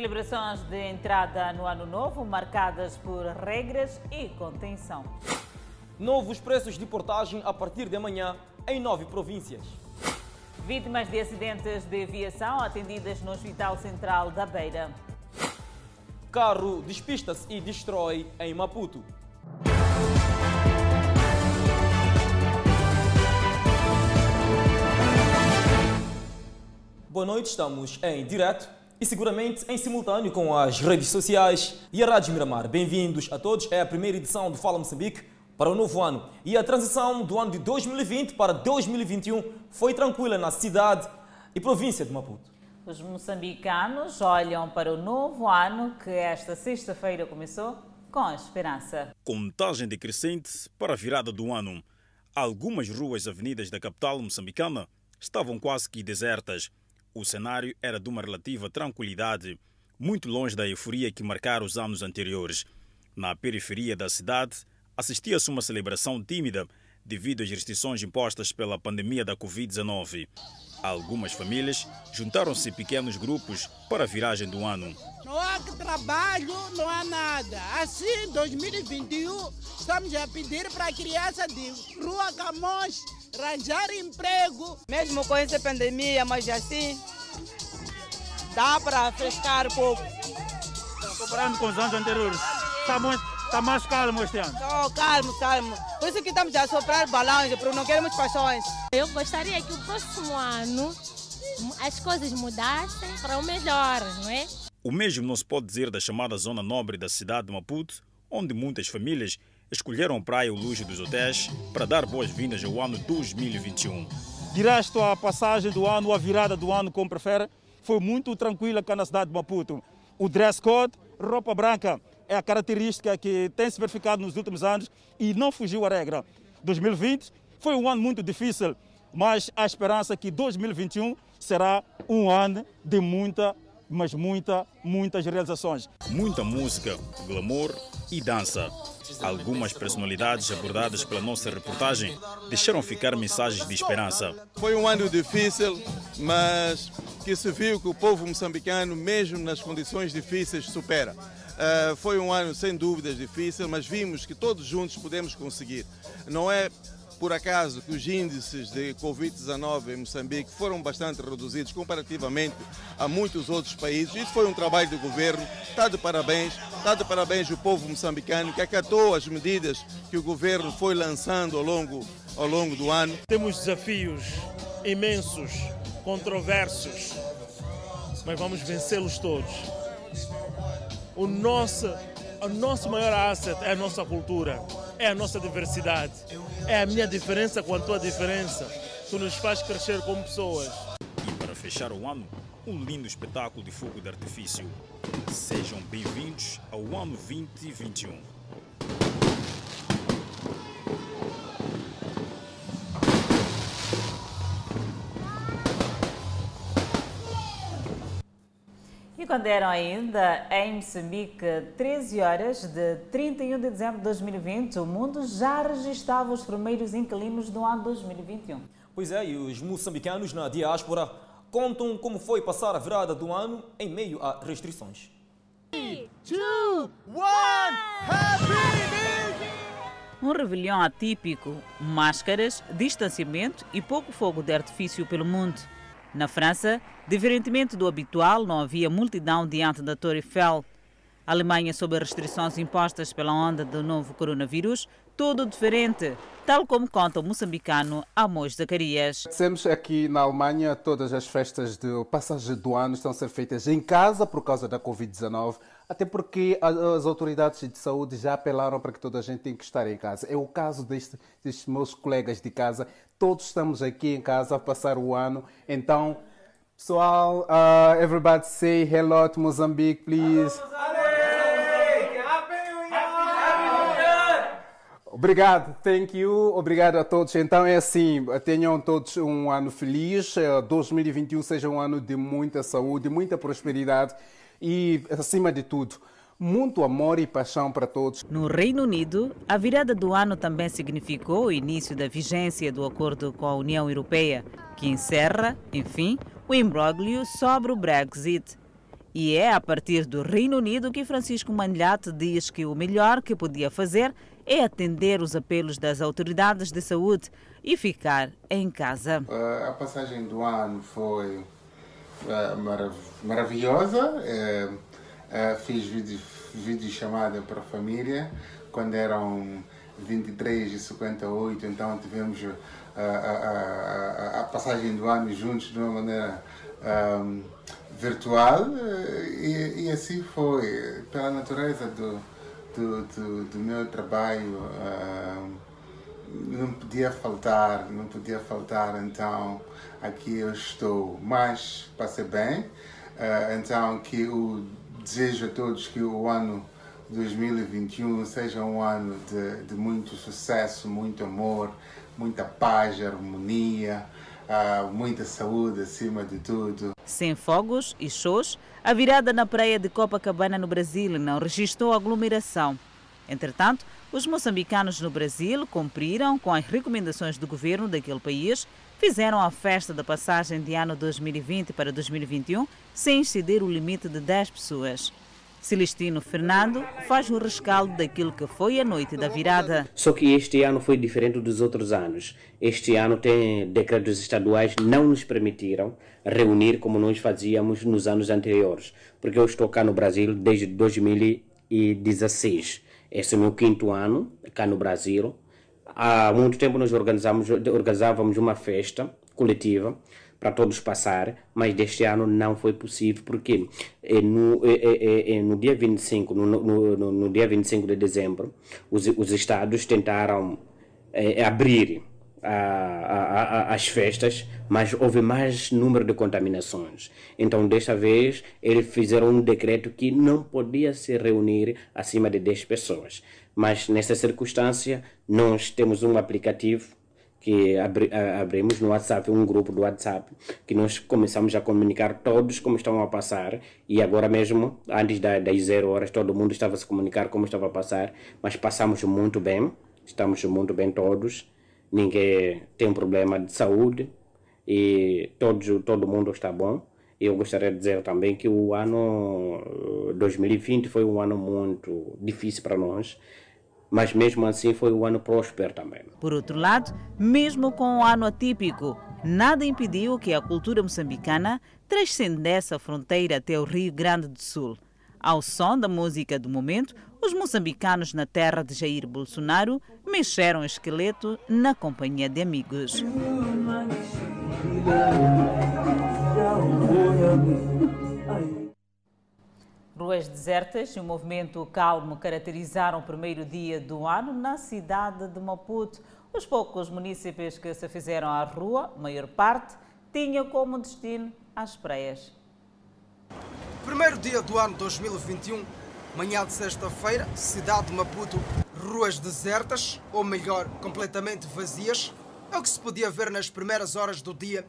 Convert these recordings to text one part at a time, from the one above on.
Celebrações de entrada no Ano Novo marcadas por regras e contenção. Novos preços de portagem a partir de amanhã em nove províncias. Vítimas de acidentes de aviação atendidas no Hospital Central da Beira. Carro despista-se e destrói em Maputo. Boa noite, estamos em direto e seguramente em simultâneo com as redes sociais e a Rádio Miramar. Bem-vindos a todos. É a primeira edição do Fala Moçambique para o novo ano. E a transição do ano de 2020 para 2021 foi tranquila na cidade e província de Maputo. Os moçambicanos olham para o novo ano que esta sexta-feira começou com a esperança. Contagem decrescente para a virada do ano. Algumas ruas e avenidas da capital moçambicana estavam quase que desertas o cenário era de uma relativa tranquilidade, muito longe da euforia que marcara os anos anteriores. Na periferia da cidade, assistia-se uma celebração tímida devido às restrições impostas pela pandemia da Covid-19. Algumas famílias juntaram-se em pequenos grupos para a viragem do ano. Não há trabalho, não há nada. Assim, 2021, estamos a pedir para a criança de Rua Camões arranjar emprego. Mesmo com essa pandemia, mas assim dá para frescar um pouco. Comparando com os anos anteriores, está, muito, está mais calmo este ano? Oh, calmo, calmo. Por isso que estamos a soprar balões, porque não queremos paixões. Eu gostaria que o próximo ano as coisas mudassem para o melhor, não é? O mesmo não se pode dizer da chamada zona nobre da cidade de Maputo, onde muitas famílias escolheram praia o luxo dos hotéis para dar boas-vindas ao ano 2021. Direto a passagem do ano, a virada do ano, como prefere, foi muito tranquila cá na cidade de Maputo. O dress code, roupa branca, é a característica que tem se verificado nos últimos anos e não fugiu à regra. 2020 foi um ano muito difícil, mas a esperança é que 2021 será um ano de muita, mas muita, muitas realizações. Muita música, glamour e dança. Algumas personalidades abordadas pela nossa reportagem deixaram ficar mensagens de esperança. Foi um ano difícil, mas que se viu que o povo moçambicano, mesmo nas condições difíceis, supera. Uh, foi um ano sem dúvidas difícil, mas vimos que todos juntos podemos conseguir. Não é por acaso que os índices de Covid-19 em Moçambique foram bastante reduzidos comparativamente a muitos outros países. Isso foi um trabalho do governo. Está de parabéns. Está de parabéns o povo moçambicano que acatou as medidas que o governo foi lançando ao longo, ao longo do ano. Temos desafios imensos, controversos, mas vamos vencê-los todos. O nosso, o nosso maior asset é a nossa cultura, é a nossa diversidade. É a minha diferença com a tua diferença. Tu nos faz crescer como pessoas. E para fechar o ano, um lindo espetáculo de fogo de artifício. Sejam bem-vindos ao ano 2021. Quando eram ainda em Moçambique 13 horas de 31 de dezembro de 2020, o mundo já registrava os primeiros inquilinos do ano 2021. Pois é, e os moçambicanos na diáspora contam como foi passar a virada do ano em meio a restrições. 3, 2, 1, Happy Um revelhão atípico, máscaras, distanciamento e pouco fogo de artifício pelo mundo. Na França, diferentemente do habitual, não havia multidão diante da Torre Eiffel. A Alemanha sob restrições impostas pela onda do novo coronavírus, tudo diferente, tal como conta o moçambicano Amos Zacarias. Temos aqui na Alemanha todas as festas de passagem do ano estão a ser feitas em casa por causa da Covid-19, até porque as autoridades de saúde já apelaram para que toda a gente tenha que estar em casa. É o caso deste, destes meus colegas de casa, todos estamos aqui em casa a passar o ano, então pessoal, uh, everybody say hello to Mozambique, please. Obrigado, thank you, obrigado a todos. Então é assim, tenham todos um ano feliz, 2021 seja um ano de muita saúde, muita prosperidade e, acima de tudo, muito amor e paixão para todos. No Reino Unido, a virada do ano também significou o início da vigência do acordo com a União Europeia, que encerra, enfim, o imbróglio sobre o Brexit. E é a partir do Reino Unido que Francisco Manlhate diz que o melhor que podia fazer é atender os apelos das autoridades de saúde e ficar em casa. Uh, a passagem do ano foi uh, marav maravilhosa. Uh, fiz vídeo, chamada para a família quando eram 23 e 58, então tivemos a, a, a, passagem do ano juntos de uma maneira um, virtual e, e, assim foi, pela natureza do, do, do, do meu trabalho. Um, não podia faltar, não podia faltar, então aqui eu estou. Mas passei bem, uh, então que eu desejo a todos que o ano 2021 seja um ano de, de muito sucesso, muito amor, muita paz, harmonia, uh, muita saúde acima de tudo. Sem fogos e shows, a virada na praia de Copacabana no Brasil não registrou aglomeração. Entretanto, os moçambicanos no Brasil cumpriram com as recomendações do governo daquele país, fizeram a festa da passagem de ano 2020 para 2021 sem exceder o limite de 10 pessoas. Celestino Fernando faz o rescaldo daquilo que foi a noite da virada. Só que este ano foi diferente dos outros anos. Este ano tem decretos estaduais não nos permitiram reunir como nós fazíamos nos anos anteriores, porque eu estou cá no Brasil desde 2016. Esse é o meu quinto ano cá no Brasil. Há muito tempo nós organizamos, organizávamos uma festa coletiva para todos passar, mas deste ano não foi possível, porque é no, é, é, é no dia 25, no, no, no, no, dia 25 de dezembro, os, os estados tentaram abrir a, a, a, as festas, mas houve mais número de contaminações. Então, desta vez, eles fizeram um decreto que não podia se reunir acima de 10 pessoas. Mas, nessa circunstância, nós temos um aplicativo que abri, abrimos no WhatsApp, um grupo do WhatsApp, que nós começamos a comunicar todos como estão a passar. E agora mesmo, antes das zero horas, todo mundo estava a se comunicar como estava a passar, mas passamos muito bem, estamos muito bem todos, ninguém tem problema de saúde. E todos, todo mundo está bom. Eu gostaria de dizer também que o ano 2020 foi um ano muito difícil para nós, mas mesmo assim foi um ano próspero também. Por outro lado, mesmo com um ano atípico, nada impediu que a cultura moçambicana transcendesse a fronteira até o Rio Grande do Sul. Ao som da música do momento, os moçambicanos na terra de Jair Bolsonaro mexeram o esqueleto na companhia de amigos. Ruas desertas e um movimento calmo caracterizaram o primeiro dia do ano na cidade de Maputo. Os poucos municípios que se fizeram à rua, maior parte, tinham como destino as praias. Primeiro dia do ano 2021, manhã de sexta-feira, cidade de Maputo, ruas desertas, ou melhor, completamente vazias, é o que se podia ver nas primeiras horas do dia.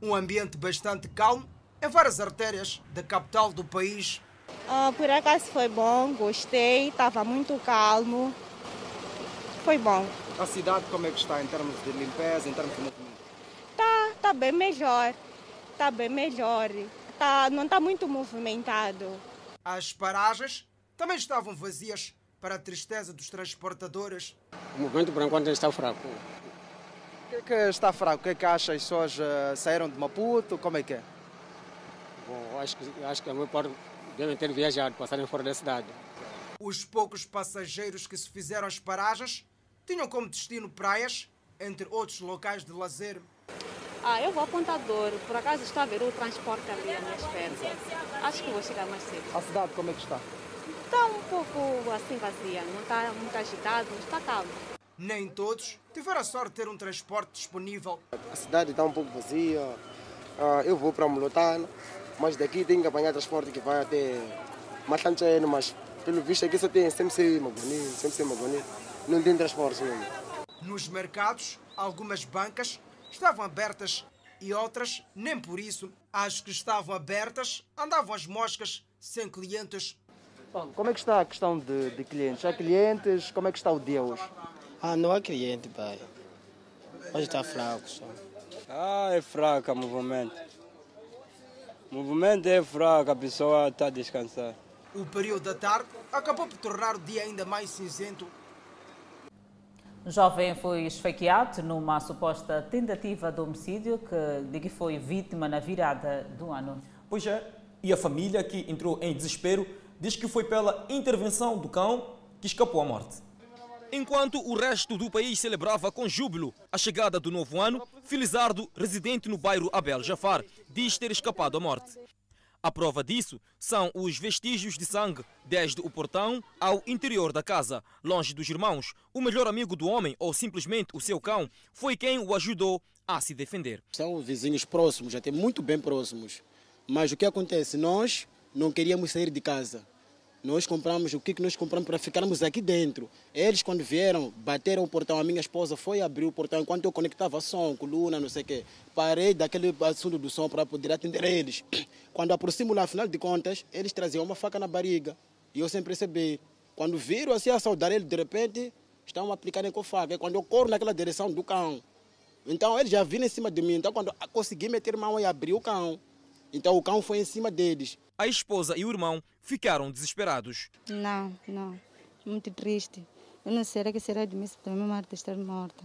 Um ambiente bastante calmo em várias artérias da capital do país, ah, por acaso foi bom, gostei, estava muito calmo. Foi bom. A cidade como é que está em termos de limpeza, em termos de movimento? Tá, tá bem melhor. Tá bem melhor. Tá, não está muito movimentado. As paragens também estavam vazias para a tristeza dos transportadores. O movimento por enquanto está fraco. O que é que está fraco? O que é que acha? As pessoas uh, saíram de Maputo? Como é que é? Bom, acho que, acho que a maior parte devem ter viajado, passarem fora da cidade. Os poucos passageiros que se fizeram as paragens tinham como destino praias, entre outros locais de lazer. Ah, eu vou a Pontador. Por acaso está a ver o transporte ali à minha espera. Acho que vou chegar mais cedo. A cidade como é que está? Está um pouco assim vazia. Não está muito agitado, mas está calmo. Nem todos tiveram a sorte de ter um transporte disponível. A cidade está um pouco vazia. Ah, eu vou para Molotano mas daqui tem que apanhar transporte que vai até Matancheno, mas pelo visto aqui só tem sempre ser Magoni, sempre ser Magoni. Não tem transporte mesmo. Nos mercados, algumas bancas estavam abertas e outras nem por isso. As que estavam abertas andavam as moscas sem clientes. Bom, como é que está a questão de, de clientes? Há clientes? Como é que está o dia hoje? Ah, não há cliente, pai. Hoje está fraco só. Ah, é fraco o movimento. O movimento é fraco, a pessoa está a descansar. O período da tarde acabou por tornar o dia ainda mais cinzento. Um jovem foi esfaqueado numa suposta tentativa de homicídio que, de que foi vítima na virada do ano. Pois é, e a família, que entrou em desespero, diz que foi pela intervenção do cão que escapou à morte. Enquanto o resto do país celebrava com júbilo a chegada do novo ano, Felizardo, residente no bairro Abel Jafar, diz ter escapado à morte. A prova disso são os vestígios de sangue desde o portão ao interior da casa, longe dos irmãos. O melhor amigo do homem, ou simplesmente o seu cão, foi quem o ajudou a se defender. São vizinhos próximos, até muito bem próximos. Mas o que acontece? Nós não queríamos sair de casa. Nós compramos o que, que nós compramos para ficarmos aqui dentro. Eles, quando vieram, bateram o portão. A minha esposa foi abrir o portão enquanto eu conectava som, coluna, não sei o quê. Parei daquele assunto do som para poder atender eles. Quando aproximo lá, afinal de contas, eles traziam uma faca na barriga. E eu sem perceber. Quando viram assim a saudar ele, de repente, estavam aplicando com faca. É quando eu corro naquela direção do cão. Então eles já viram em cima de mim. Então quando consegui meter mão e abrir o cão, então o cão foi em cima deles. A esposa e o irmão ficaram desesperados. Não, não. Muito triste. Eu não sei o que será de mim se minha mãe estar morta.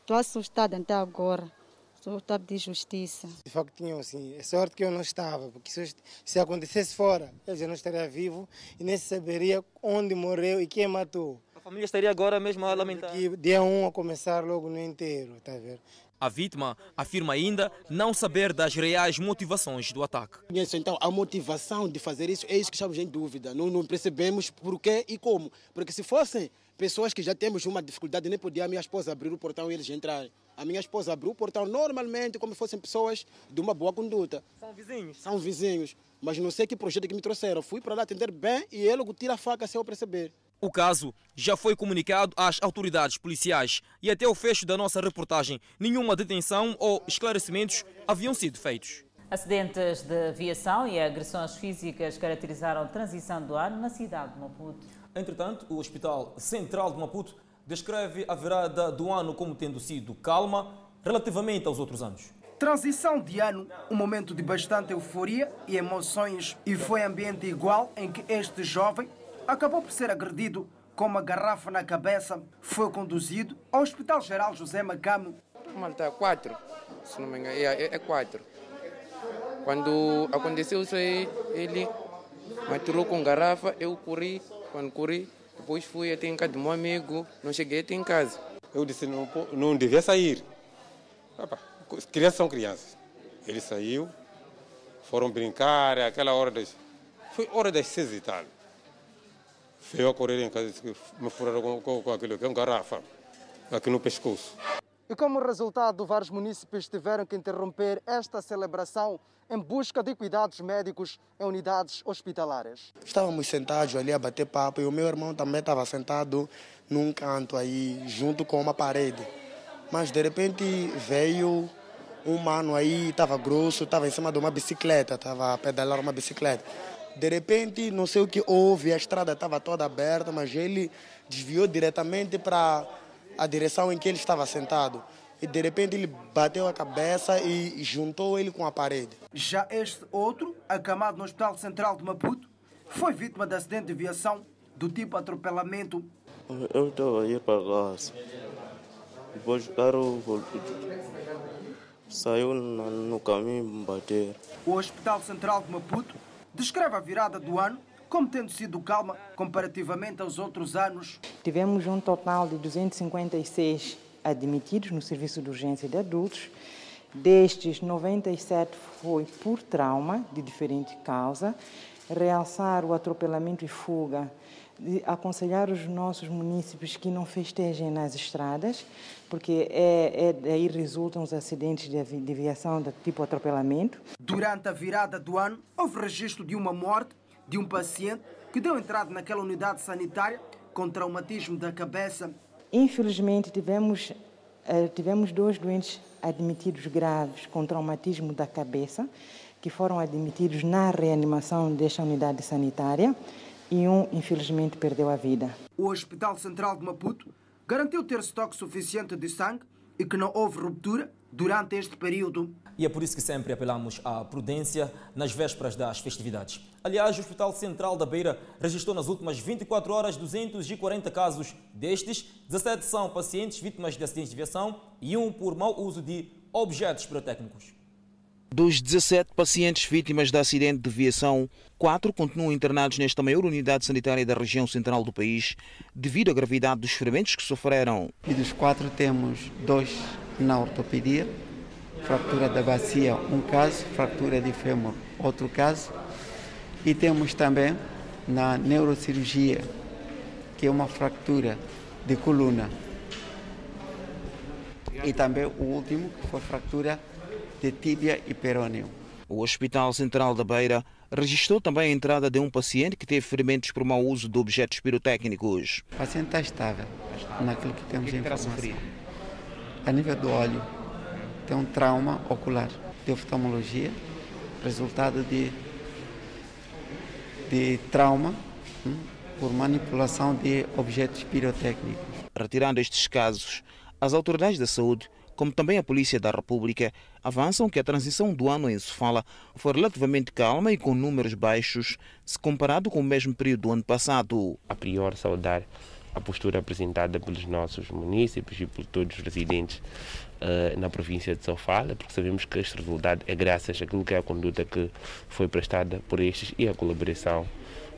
Estou assustada até agora. Estou a pedir justiça. De facto, tinham assim. É sorte que eu não estava, porque se, se acontecesse fora, eu já não estaria vivo e nem saberia onde morreu e quem matou. A família estaria agora mesmo a lamentar. Dia 1 um a começar logo no inteiro, está a ver? A vítima afirma ainda não saber das reais motivações do ataque. Então, a motivação de fazer isso é isso que estamos em dúvida. Não, não percebemos por quê e como. Porque se fossem pessoas que já temos uma dificuldade, nem podia a minha esposa abrir o portão e eles entrarem. A minha esposa abriu o portão normalmente como fossem pessoas de uma boa conduta. São vizinhos? São vizinhos. Mas não sei que projeto que me trouxeram. Fui para lá atender bem e ele tira a faca sem eu perceber. O caso já foi comunicado às autoridades policiais e até o fecho da nossa reportagem, nenhuma detenção ou esclarecimentos haviam sido feitos. Acidentes de aviação e agressões físicas caracterizaram a transição do ano na cidade de Maputo. Entretanto, o Hospital Central de Maputo descreve a virada do ano como tendo sido calma relativamente aos outros anos. Transição de ano, um momento de bastante euforia e emoções, e foi ambiente igual em que este jovem acabou por ser agredido com uma garrafa na cabeça, foi conduzido ao Hospital Geral José Macamo. Malta, quatro, se não me engano, é, é quatro. Quando aconteceu isso aí, ele me atirou com garrafa, eu corri, quando corri, depois fui até em casa do meu amigo, não cheguei até em casa. Eu disse, não, não devia sair. crianças são crianças. Ele saiu, foram brincar, aquela hora das... Foi hora das seis e tal. Veio a correr em casa e me furaram com, com, com aquilo que é uma garrafa, aqui no pescoço. E como resultado, vários municípios tiveram que interromper esta celebração em busca de cuidados médicos em unidades hospitalares. Estávamos sentados ali a bater papo e o meu irmão também estava sentado num canto aí, junto com uma parede. Mas de repente veio um mano aí, estava grosso, estava em cima de uma bicicleta, estava a pedalar uma bicicleta. De repente, não sei o que houve, a estrada estava toda aberta, mas ele desviou diretamente para a direção em que ele estava sentado. E de repente ele bateu a cabeça e juntou ele com a parede. Já este outro, acamado no Hospital Central de Maputo, foi vítima de acidente de viação do tipo atropelamento. Eu estava a ir para casa. Depois o carro saiu no caminho me bater. O Hospital Central de Maputo descreve a virada do ano como tendo sido calma comparativamente aos outros anos. Tivemos um total de 256 admitidos no serviço de urgência de adultos. Destes, 97 foi por trauma de diferente causa. Realçar o atropelamento e fuga, aconselhar os nossos municípios que não festejem nas estradas, porque é, é daí resultam os acidentes de aviação de tipo atropelamento. Durante a virada do ano, houve registro de uma morte de um paciente que deu entrada naquela unidade sanitária com traumatismo da cabeça. Infelizmente, tivemos, tivemos dois doentes admitidos graves com traumatismo da cabeça, que foram admitidos na reanimação desta unidade sanitária e um, infelizmente, perdeu a vida. O Hospital Central de Maputo garantiu ter estoque suficiente de sangue e que não houve ruptura durante este período. e é por isso que sempre apelamos à prudência nas vésperas das festividades. Aliás, o Hospital Central da Beira registrou nas últimas 24 horas 240 casos. Destes, 17 são pacientes vítimas de acidentes de aviação e um por mau uso de objetos pirotécnicos. Dos 17 pacientes vítimas de acidente de viação, quatro continuam internados nesta maior unidade sanitária da região central do país, devido à gravidade dos ferimentos que sofreram. E dos quatro temos dois na ortopedia, fratura da bacia, um caso, fratura de fêmur, outro caso. E temos também na neurocirurgia, que é uma fratura de coluna. E também o último, que foi fratura de tíbia e perônio. O Hospital Central da Beira registrou também a entrada de um paciente que teve ferimentos por mau uso de objetos pirotécnicos. O paciente está estável naquilo que temos que informação. A nível do olho, tem um trauma ocular de oftalmologia, resultado de, de trauma hum, por manipulação de objetos pirotécnicos. Retirando estes casos, as autoridades da saúde como também a Polícia da República, avançam que a transição do ano em Sofala foi relativamente calma e com números baixos se comparado com o mesmo período do ano passado. A priori, saudar a postura apresentada pelos nossos municípios e por todos os residentes uh, na província de Sofala, porque sabemos que este resultado é graças àquilo que é a conduta que foi prestada por estes e a colaboração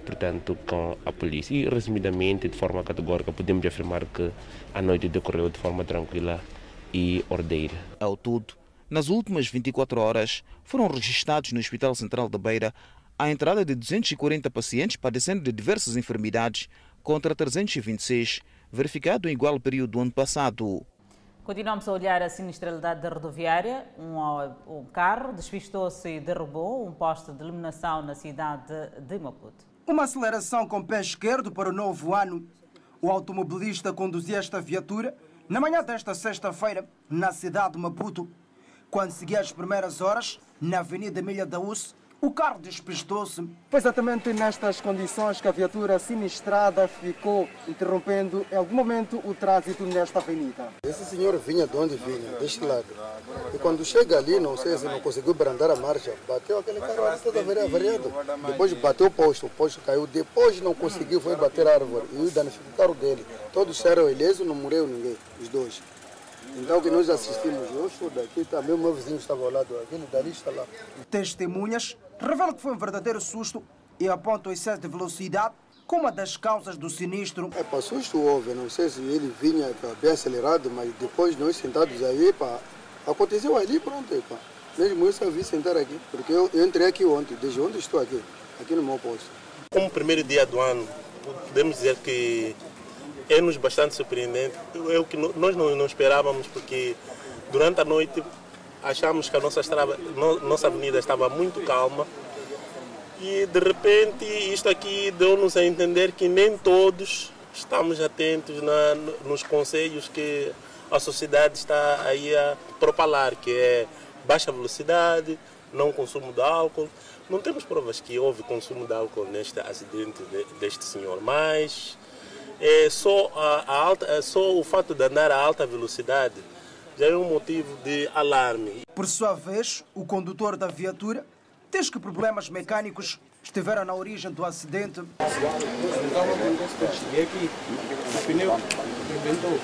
portanto, com a polícia. E, resumidamente, de forma categórica, podemos afirmar que a noite decorreu de forma tranquila e Ordeira. Ao todo, nas últimas 24 horas, foram registrados no Hospital Central da Beira a entrada de 240 pacientes padecendo de diversas enfermidades, contra 326, verificado em igual período do ano passado. Continuamos a olhar a sinistralidade da rodoviária. Um, um carro despistou-se e derrubou um poste de iluminação na cidade de Maputo. Uma aceleração com pé esquerdo para o novo ano. O automobilista conduzia esta viatura na manhã desta sexta-feira, na cidade de Maputo, quando seguia as primeiras horas, na Avenida Milha da Uce, o carro despistou-se. Foi exatamente nestas condições que a viatura sinistrada ficou interrompendo em algum momento o trânsito nesta avenida. Esse senhor vinha de onde vinha, deste lado. E quando chega ali, não sei se não conseguiu brandar a marcha, bateu aquele carro ali todo avariado. Depois bateu o posto, o posto caiu. Depois não conseguiu, foi bater a árvore e danificou o carro dele. Todos saíram ilesos, não morreu ninguém, os dois. Então que nós assistimos, eu sou daqui, também o meu vizinho estava ao lado, aquele dali está lá. Testemunhas revelam que foi um verdadeiro susto e apontam o excesso de velocidade como uma das causas do sinistro. É para susto houve, não sei se ele vinha bem acelerado, mas depois nós sentados aí, pá, aconteceu ali, pronto, pá. Mesmo isso eu vi sentar aqui, porque eu, eu entrei aqui ontem, desde ontem estou aqui, aqui no meu posto. Como primeiro dia do ano, podemos dizer que é-nos bastante surpreendente. É o que nós não, não esperávamos, porque durante a noite achamos que a nossa, estrada, nossa avenida estava muito calma e de repente isto aqui deu-nos a entender que nem todos estamos atentos na, nos conselhos que a sociedade está aí a propalar, que é baixa velocidade, não consumo de álcool. Não temos provas que houve consumo de álcool neste acidente deste senhor, mas é só, a, a alta, é só o fato de andar a alta velocidade já é um motivo de alarme. Por sua vez, o condutor da viatura diz que problemas mecânicos estiveram na origem do acidente. O pneu rebentou.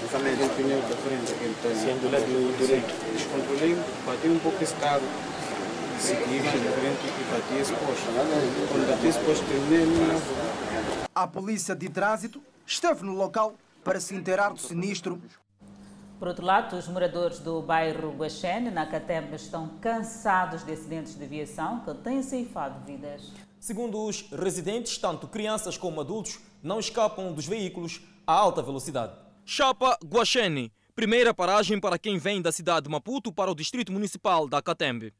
Justamente o pneu da frente, aquele tem. Sendo lá do direito. Descontrolei, bati um pouco esse carro. Segui de frente e bati esse posto. Quando bati esse posto, terminei a polícia de trânsito esteve no local para se inteirar do sinistro. Por outro lado, os moradores do bairro Guaxene, na Catemba, estão cansados de acidentes de aviação que têm ceifado vidas. Segundo os residentes, tanto crianças como adultos não escapam dos veículos a alta velocidade. Chapa Guaxene, primeira paragem para quem vem da cidade de Maputo para o distrito municipal da Catembe.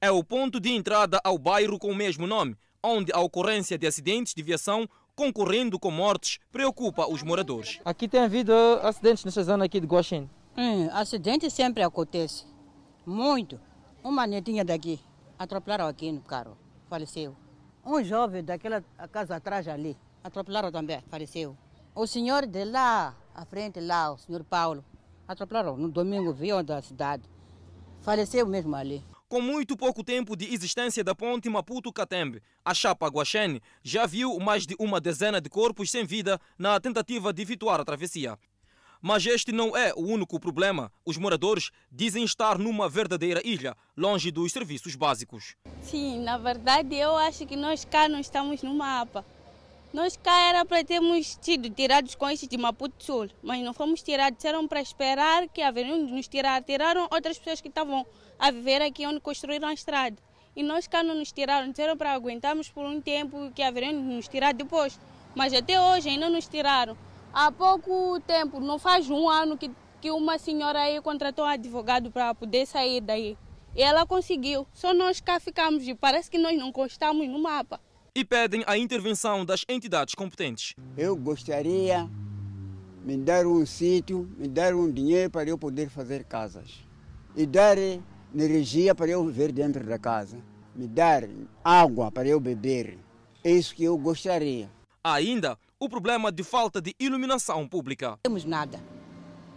É o ponto de entrada ao bairro com o mesmo nome, onde a ocorrência de acidentes de aviação concorrendo com mortes, preocupa os moradores. Aqui tem havido acidentes nesta zona aqui de Guaxin? Hum, acidente sempre acontece. Muito. Uma netinha daqui atropelaram aqui no carro, faleceu. Um jovem daquela casa atrás ali, atropelaram também, faleceu. O senhor de lá, à frente lá, o senhor Paulo, atropelaram no domingo, veio da cidade. Faleceu mesmo ali. Com muito pouco tempo de existência da ponte Maputo-Catembe, a chapa Guaxene já viu mais de uma dezena de corpos sem vida na tentativa de efetuar a travessia. Mas este não é o único problema. Os moradores dizem estar numa verdadeira ilha, longe dos serviços básicos. Sim, na verdade eu acho que nós cá não estamos no mapa. Nós cá era para termos sido tirados com este de Maputo Sul, mas não fomos tirados, disseram para esperar que haveriam de nos tirar. Tiraram outras pessoas que estavam a viver aqui onde construíram a estrada. E nós cá não nos tiraram, disseram para aguentarmos por um tempo que haveriam de nos tirar depois. Mas até hoje ainda nos tiraram. Há pouco tempo, não faz um ano que, que uma senhora aí contratou um advogado para poder sair daí. E ela conseguiu. Só nós cá ficamos e parece que nós não constamos no mapa. E pedem a intervenção das entidades competentes. Eu gostaria me dar um sítio, me dar um dinheiro para eu poder fazer casas. E dar energia para eu viver dentro da casa. Me dar água para eu beber. É isso que eu gostaria. Ainda o problema de falta de iluminação pública. Não temos nada.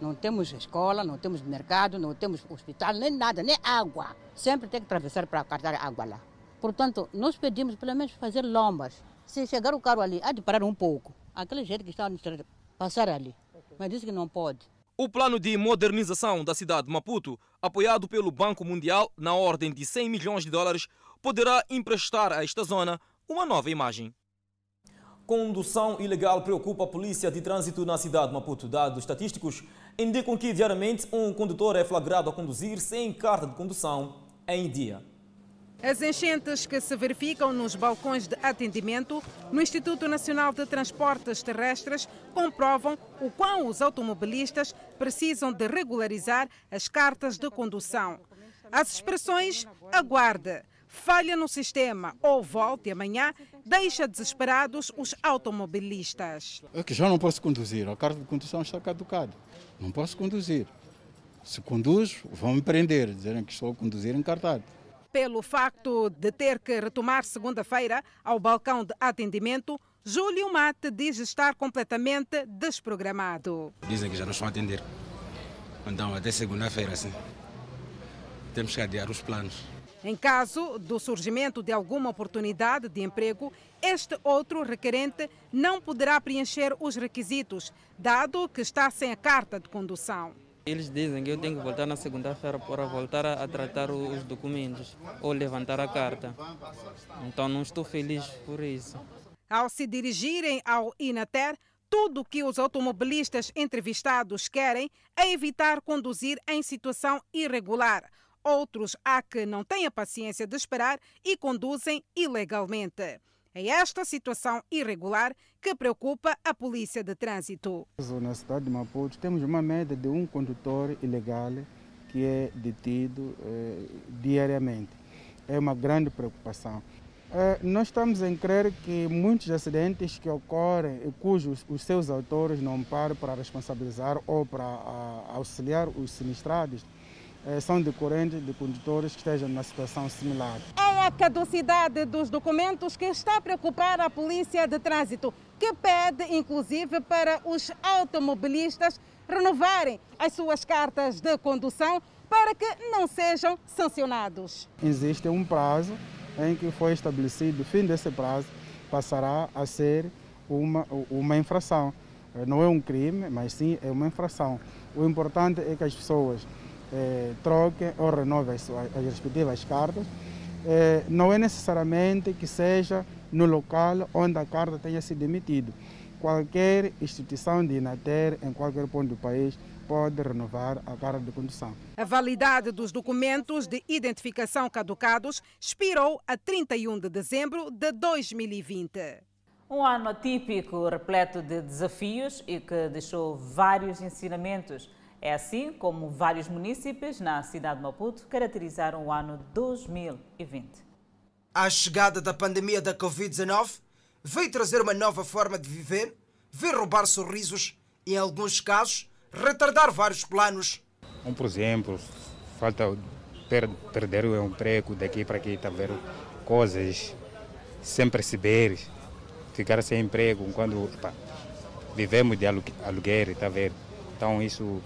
Não temos escola, não temos mercado, não temos hospital, nem nada, nem água. Sempre tem que atravessar para cartar água lá. Portanto, nós pedimos pelo menos fazer lombas. Se chegar o carro ali, há de parar um pouco. Aquele jeito que está no estrada, passar ali. Mas disse que não pode. O plano de modernização da cidade de Maputo, apoiado pelo Banco Mundial na ordem de 100 milhões de dólares, poderá emprestar a esta zona uma nova imagem. Condução ilegal preocupa a polícia de trânsito na cidade de Maputo. Dados estatísticos indicam que diariamente um condutor é flagrado a conduzir sem carta de condução em dia. As enchentes que se verificam nos balcões de atendimento no Instituto Nacional de Transportes Terrestres comprovam o quão os automobilistas precisam de regularizar as cartas de condução. As expressões aguarde, falha no sistema ou volte amanhã deixa desesperados os automobilistas. É que já não posso conduzir, a carta de condução está caducada. Não posso conduzir. Se conduzo, vão me prender, dizerem que estou a conduzir encartado pelo facto de ter que retomar segunda-feira ao balcão de atendimento, Júlio Mate diz estar completamente desprogramado. Dizem que já não estão a atender. Então, até segunda-feira, sim. Temos que adiar os planos. Em caso do surgimento de alguma oportunidade de emprego, este outro requerente não poderá preencher os requisitos, dado que está sem a carta de condução. Eles dizem que eu tenho que voltar na segunda-feira para voltar a, tratar os documentos ou levantar a carta. Então não estou feliz por isso. Ao se dirigirem ao Inater, tudo o que os automobilistas entrevistados querem é evitar conduzir em situação irregular. Outros há que não têm a paciência de esperar e conduzem ilegalmente. É esta situação irregular que preocupa a Polícia de Trânsito. Na cidade de Maputo temos uma média de um condutor ilegal que é detido eh, diariamente. É uma grande preocupação. Eh, nós estamos em crer que muitos acidentes que ocorrem e cujos os seus autores não param para responsabilizar ou para a, auxiliar os sinistrados são decorrentes de condutores que estejam na situação similar. É a caducidade dos documentos que está a preocupar a Polícia de Trânsito, que pede, inclusive, para os automobilistas renovarem as suas cartas de condução para que não sejam sancionados. Existe um prazo em que foi estabelecido, o fim desse prazo passará a ser uma, uma infração. Eh, não é um crime, mas sim é uma infração. O importante é que as pessoas eh, troquem ou renovem as, as respectivas cartas. Eh, não é necessariamente que seja no local onde a carta tenha sido emitida. Qualquer instituição de Inater, em qualquer ponto do país, pode renovar a carta de condução. A validade dos documentos de identificação caducados expirou a 31 de dezembro de 2020. Um ano atípico, repleto de desafios e que deixou vários ensinamentos. É assim como vários municípios na cidade de Maputo caracterizaram o ano 2020. A chegada da pandemia da Covid-19 veio trazer uma nova forma de viver, veio roubar sorrisos e, em alguns casos, retardar vários planos. Um, por exemplo, falta per perder o emprego daqui para aqui, está ver coisas sem perceber, ficar sem emprego quando vivemos de aluguer, está ver? Então isso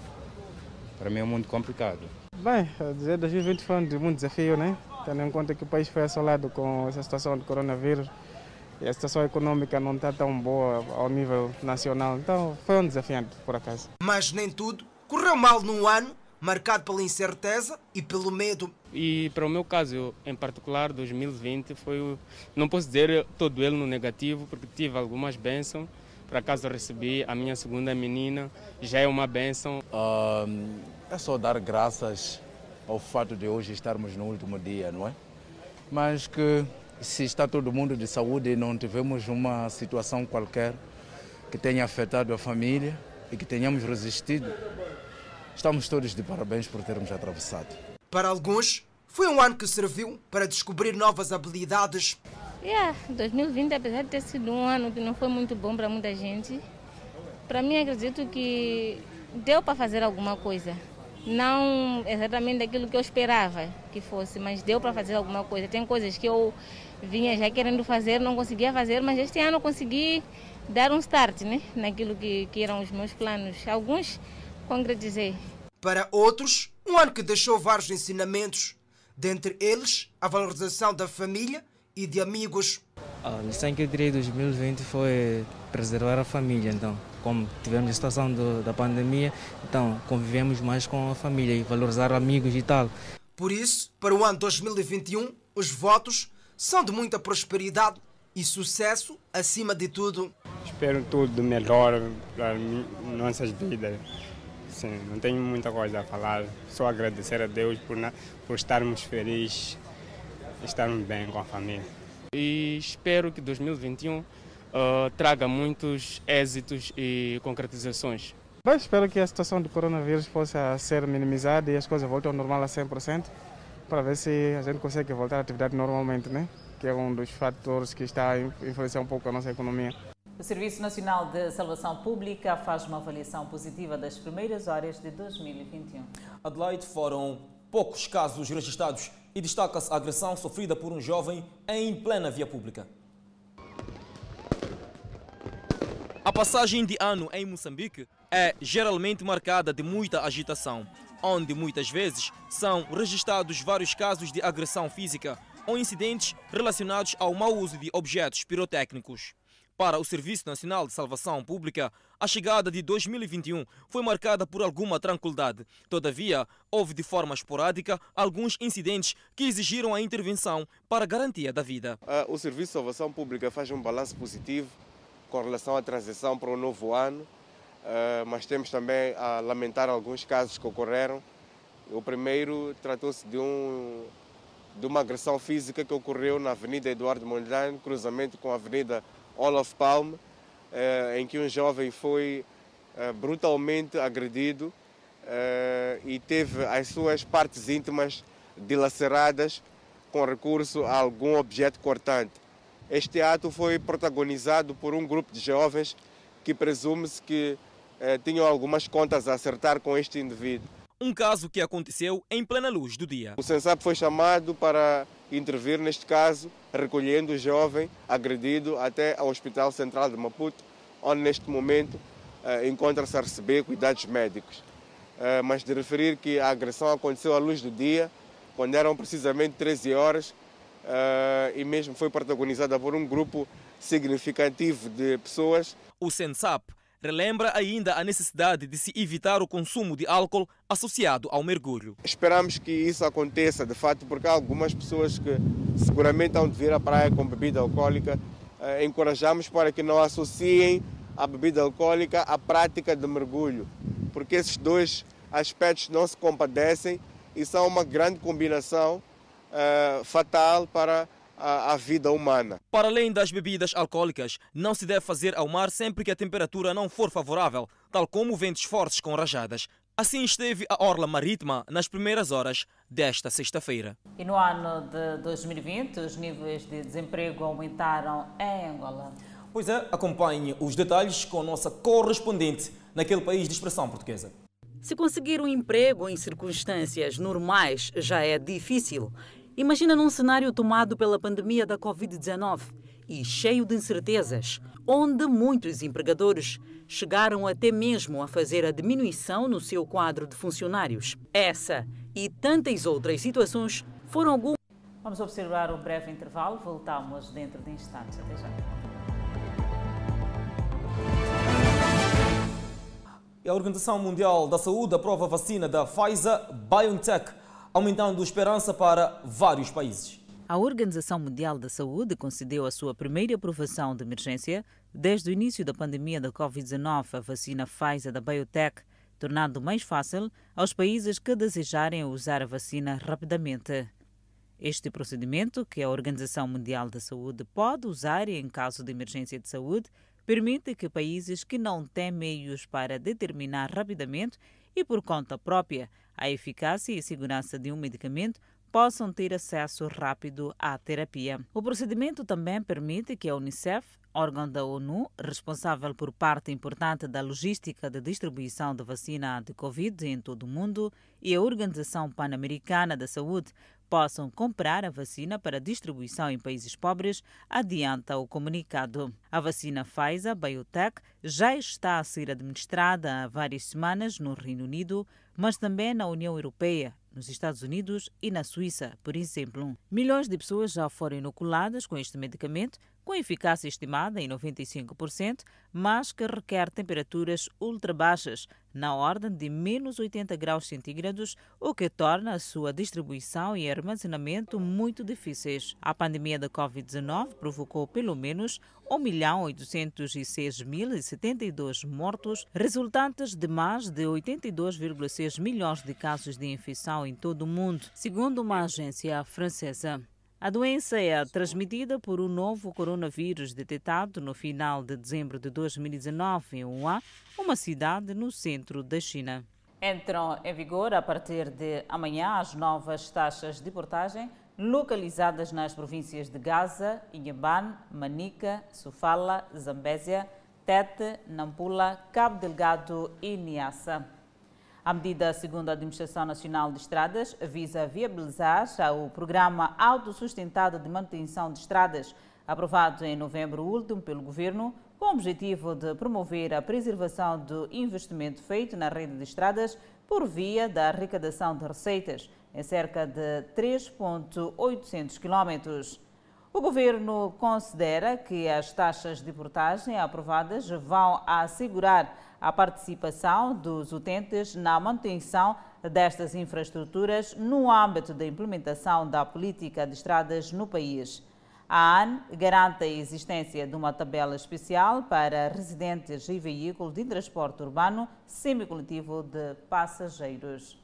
para mim é muito complicado. Bem, dizer 2020 foi um muito desafio, né? Tendo em conta que o país foi assolado com essa situação do coronavírus e a situação econômica não está tão boa ao nível nacional. Então foi um desafiante, por acaso. Mas nem tudo correu mal num ano marcado pela incerteza e pelo medo. E para o meu caso, em particular, 2020 foi, não posso dizer todo ele no negativo, porque tive algumas bênçãos. Por acaso recebi a minha segunda menina, já é uma bênção. Um, é só dar graças ao fato de hoje estarmos no último dia, não é? Mas que se está todo mundo de saúde e não tivemos uma situação qualquer que tenha afetado a família e que tenhamos resistido, estamos todos de parabéns por termos atravessado. Para alguns, foi um ano que serviu para descobrir novas habilidades. Yeah, 2020, apesar de ter sido um ano que não foi muito bom para muita gente, para mim acredito que deu para fazer alguma coisa. Não exatamente aquilo que eu esperava que fosse, mas deu para fazer alguma coisa. Tem coisas que eu vinha já querendo fazer, não conseguia fazer, mas este ano consegui dar um start né, naquilo que, que eram os meus planos. Alguns concretizei. Para outros, um ano que deixou vários ensinamentos, dentre eles a valorização da família e de amigos. A lição que eu tirei de 2020 foi preservar a família, então como tivemos a situação do, da pandemia, então convivemos mais com a família e valorizar amigos e tal. Por isso, para o ano 2021, os votos são de muita prosperidade e sucesso acima de tudo. Espero tudo melhor para nossas vidas. Sim, não tenho muita coisa a falar, só agradecer a Deus por, por estarmos felizes, estarmos bem com a família. E espero que 2021 uh, traga muitos êxitos e concretizações. Bem, espero que a situação do coronavírus possa ser minimizada e as coisas voltem ao normal a 100%, para ver se a gente consegue voltar à atividade normalmente, né? que é um dos fatores que está a influenciar um pouco a nossa economia. O Serviço Nacional de Salvação Pública faz uma avaliação positiva das primeiras horas de 2021. Adelaide foram poucos casos registrados e destaca-se a agressão sofrida por um jovem em plena via pública. A passagem de ano em Moçambique é geralmente marcada de muita agitação, onde muitas vezes são registrados vários casos de agressão física ou incidentes relacionados ao mau uso de objetos pirotécnicos. Para o Serviço Nacional de Salvação Pública, a chegada de 2021 foi marcada por alguma tranquilidade. Todavia, houve de forma esporádica alguns incidentes que exigiram a intervenção para garantia da vida. O Serviço de Salvação Pública faz um balanço positivo com relação à transição para o novo ano, mas temos também a lamentar alguns casos que ocorreram. O primeiro tratou-se de um de uma agressão física que ocorreu na Avenida Eduardo Mondlane, cruzamento com a Avenida Olaf Palme, eh, em que um jovem foi eh, brutalmente agredido eh, e teve as suas partes íntimas dilaceradas com recurso a algum objeto cortante. Este ato foi protagonizado por um grupo de jovens que presume-se que tinham algumas contas a acertar com este indivíduo. Um caso que aconteceu em plena luz do dia. O Sensap foi chamado para intervir neste caso, recolhendo o jovem agredido até ao Hospital Central de Maputo, onde neste momento eh, encontra-se a receber cuidados médicos. Eh, mas de referir que a agressão aconteceu à luz do dia, quando eram precisamente 13 horas, eh, e mesmo foi protagonizada por um grupo significativo de pessoas. O Sensap relembra ainda a necessidade de se evitar o consumo de álcool associado ao mergulho. Esperamos que isso aconteça, de fato, porque há algumas pessoas que seguramente vão de vir à praia com bebida alcoólica. Eh, encorajamos para que não associem a bebida alcoólica à prática de mergulho, porque esses dois aspectos não se compadecem e são uma grande combinação eh, fatal para a, a, vida humana. Para além das bebidas alcoólicas, não se deve fazer ao mar sempre que a temperatura não for favorável, tal como ventos fortes com rajadas. Assim esteve a orla marítima nas primeiras horas desta sexta-feira. E no ano de 2020, os níveis de desemprego aumentaram em Angola. Pois é, acompanhe os detalhes com a nossa correspondente naquele país de expressão portuguesa. Se conseguir um emprego em circunstâncias normais já é difícil. Imagina num cenário tomado pela pandemia da Covid-19 e cheio de incertezas, onde muitos empregadores chegaram até mesmo a fazer a diminuição no seu quadro de funcionários. Essa e tantas outras situações foram algumas. Vamos observar o breve intervalo, voltamos dentro de instantes. Até já. A Organização Mundial da Saúde aprova a vacina da Pfizer BioNTech, aumentando esperança para vários países. A Organização Mundial da Saúde concedeu a sua primeira aprovação de emergência desde o início da pandemia da Covid-19 a vacina Pfizer da BioNTech, tornando mais fácil aos países que desejarem usar a vacina rapidamente. Este procedimento, que a Organização Mundial da Saúde pode usar em caso de emergência de saúde, permite que países que não têm meios para determinar rapidamente e por conta própria a eficácia e segurança de um medicamento possam ter acesso rápido à terapia. O procedimento também permite que a Unicef, órgão da ONU responsável por parte importante da logística de distribuição da vacina de Covid em todo o mundo, e a Organização Pan-Americana da Saúde possam comprar a vacina para distribuição em países pobres, adianta o comunicado. A vacina Pfizer Biotech já está a ser administrada há várias semanas no Reino Unido, mas também na União Europeia, nos Estados Unidos e na Suíça, por exemplo. Milhões de pessoas já foram inoculadas com este medicamento, com eficácia estimada em 95%, mas que requer temperaturas ultra baixas, na ordem de menos 80 graus centígrados, o que torna a sua distribuição e armazenamento muito difíceis. A pandemia da Covid-19 provocou pelo menos 1.806.072 mortos, resultantes de mais de 82,6 milhões de casos de infecção em todo o mundo, segundo uma agência francesa. A doença é transmitida por um novo coronavírus detectado no final de dezembro de 2019 em Wuhan, uma cidade no centro da China. Entram em vigor a partir de amanhã as novas taxas de portagem localizadas nas províncias de Gaza, Inhambane, Manica, Sofala, Zambésia, Tete, Nampula, Cabo Delgado e Niassa. A medida, segundo a Administração Nacional de Estradas, visa viabilizar o Programa Autossustentado de Manutenção de Estradas, aprovado em novembro último pelo Governo, com o objetivo de promover a preservação do investimento feito na rede de estradas por via da arrecadação de receitas, em cerca de 3,800 quilómetros. O governo considera que as taxas de portagem aprovadas vão assegurar a participação dos utentes na manutenção destas infraestruturas no âmbito da implementação da política de estradas no país. A AN garante a existência de uma tabela especial para residentes e veículos de transporte urbano semicoletivo de passageiros.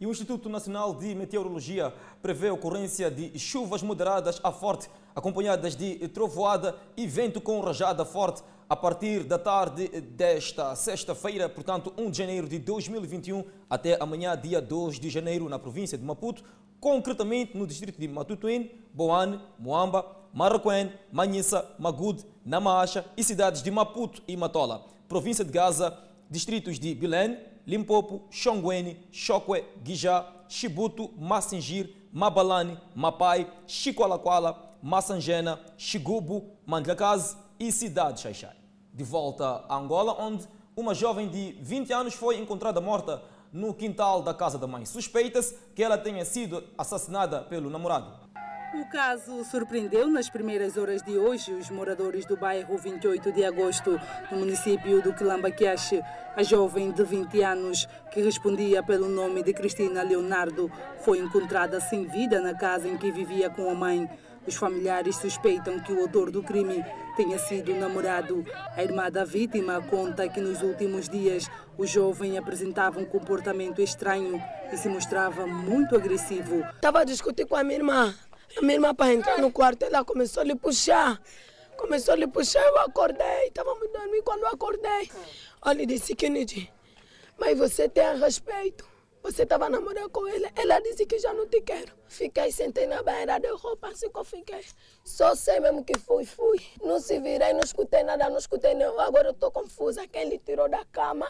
E o Instituto Nacional de Meteorologia prevê a ocorrência de chuvas moderadas a forte, acompanhadas de trovoada e vento com rajada forte a partir da tarde desta sexta-feira, portanto, 1 de janeiro de 2021, até amanhã, dia 2 de janeiro, na província de Maputo, concretamente no distrito de Matutuin, Boane, Moamba, Marroquém, Manhissa, Magude, Namacha e cidades de Maputo e Matola. Província de Gaza, distritos de Bilene, Limpopo, Xonguene, Chokwe, Guijá, Chibuto, Massingir, Mabalane, Mapai, Chicoalaquala, Massangena, Xigubo, Mandlacaz e Cidade de Xaixai de volta a Angola, onde uma jovem de 20 anos foi encontrada morta no quintal da casa da mãe. Suspeita-se que ela tenha sido assassinada pelo namorado. O caso surpreendeu nas primeiras horas de hoje os moradores do bairro 28 de agosto, no município do Quilambaquiache. A jovem de 20 anos, que respondia pelo nome de Cristina Leonardo, foi encontrada sem vida na casa em que vivia com a mãe. Os familiares suspeitam que o autor do crime tenha sido namorado. A irmã da vítima conta que nos últimos dias o jovem apresentava um comportamento estranho e se mostrava muito agressivo. Estava a discutir com a minha irmã. A minha irmã, para entrar no quarto, ela começou a lhe puxar. Começou a lhe puxar, eu acordei. Estava me dormindo quando eu acordei. Olha, disse que mas você tem respeito. Você estava namorando com ela, ela disse que já não te quero. Fiquei sentei na banheira de roupa, assim que eu fiquei. Só sei mesmo que fui, fui. Não se virei, não escutei nada, não escutei nenhum. Agora eu estou confusa. Quem lhe tirou da cama?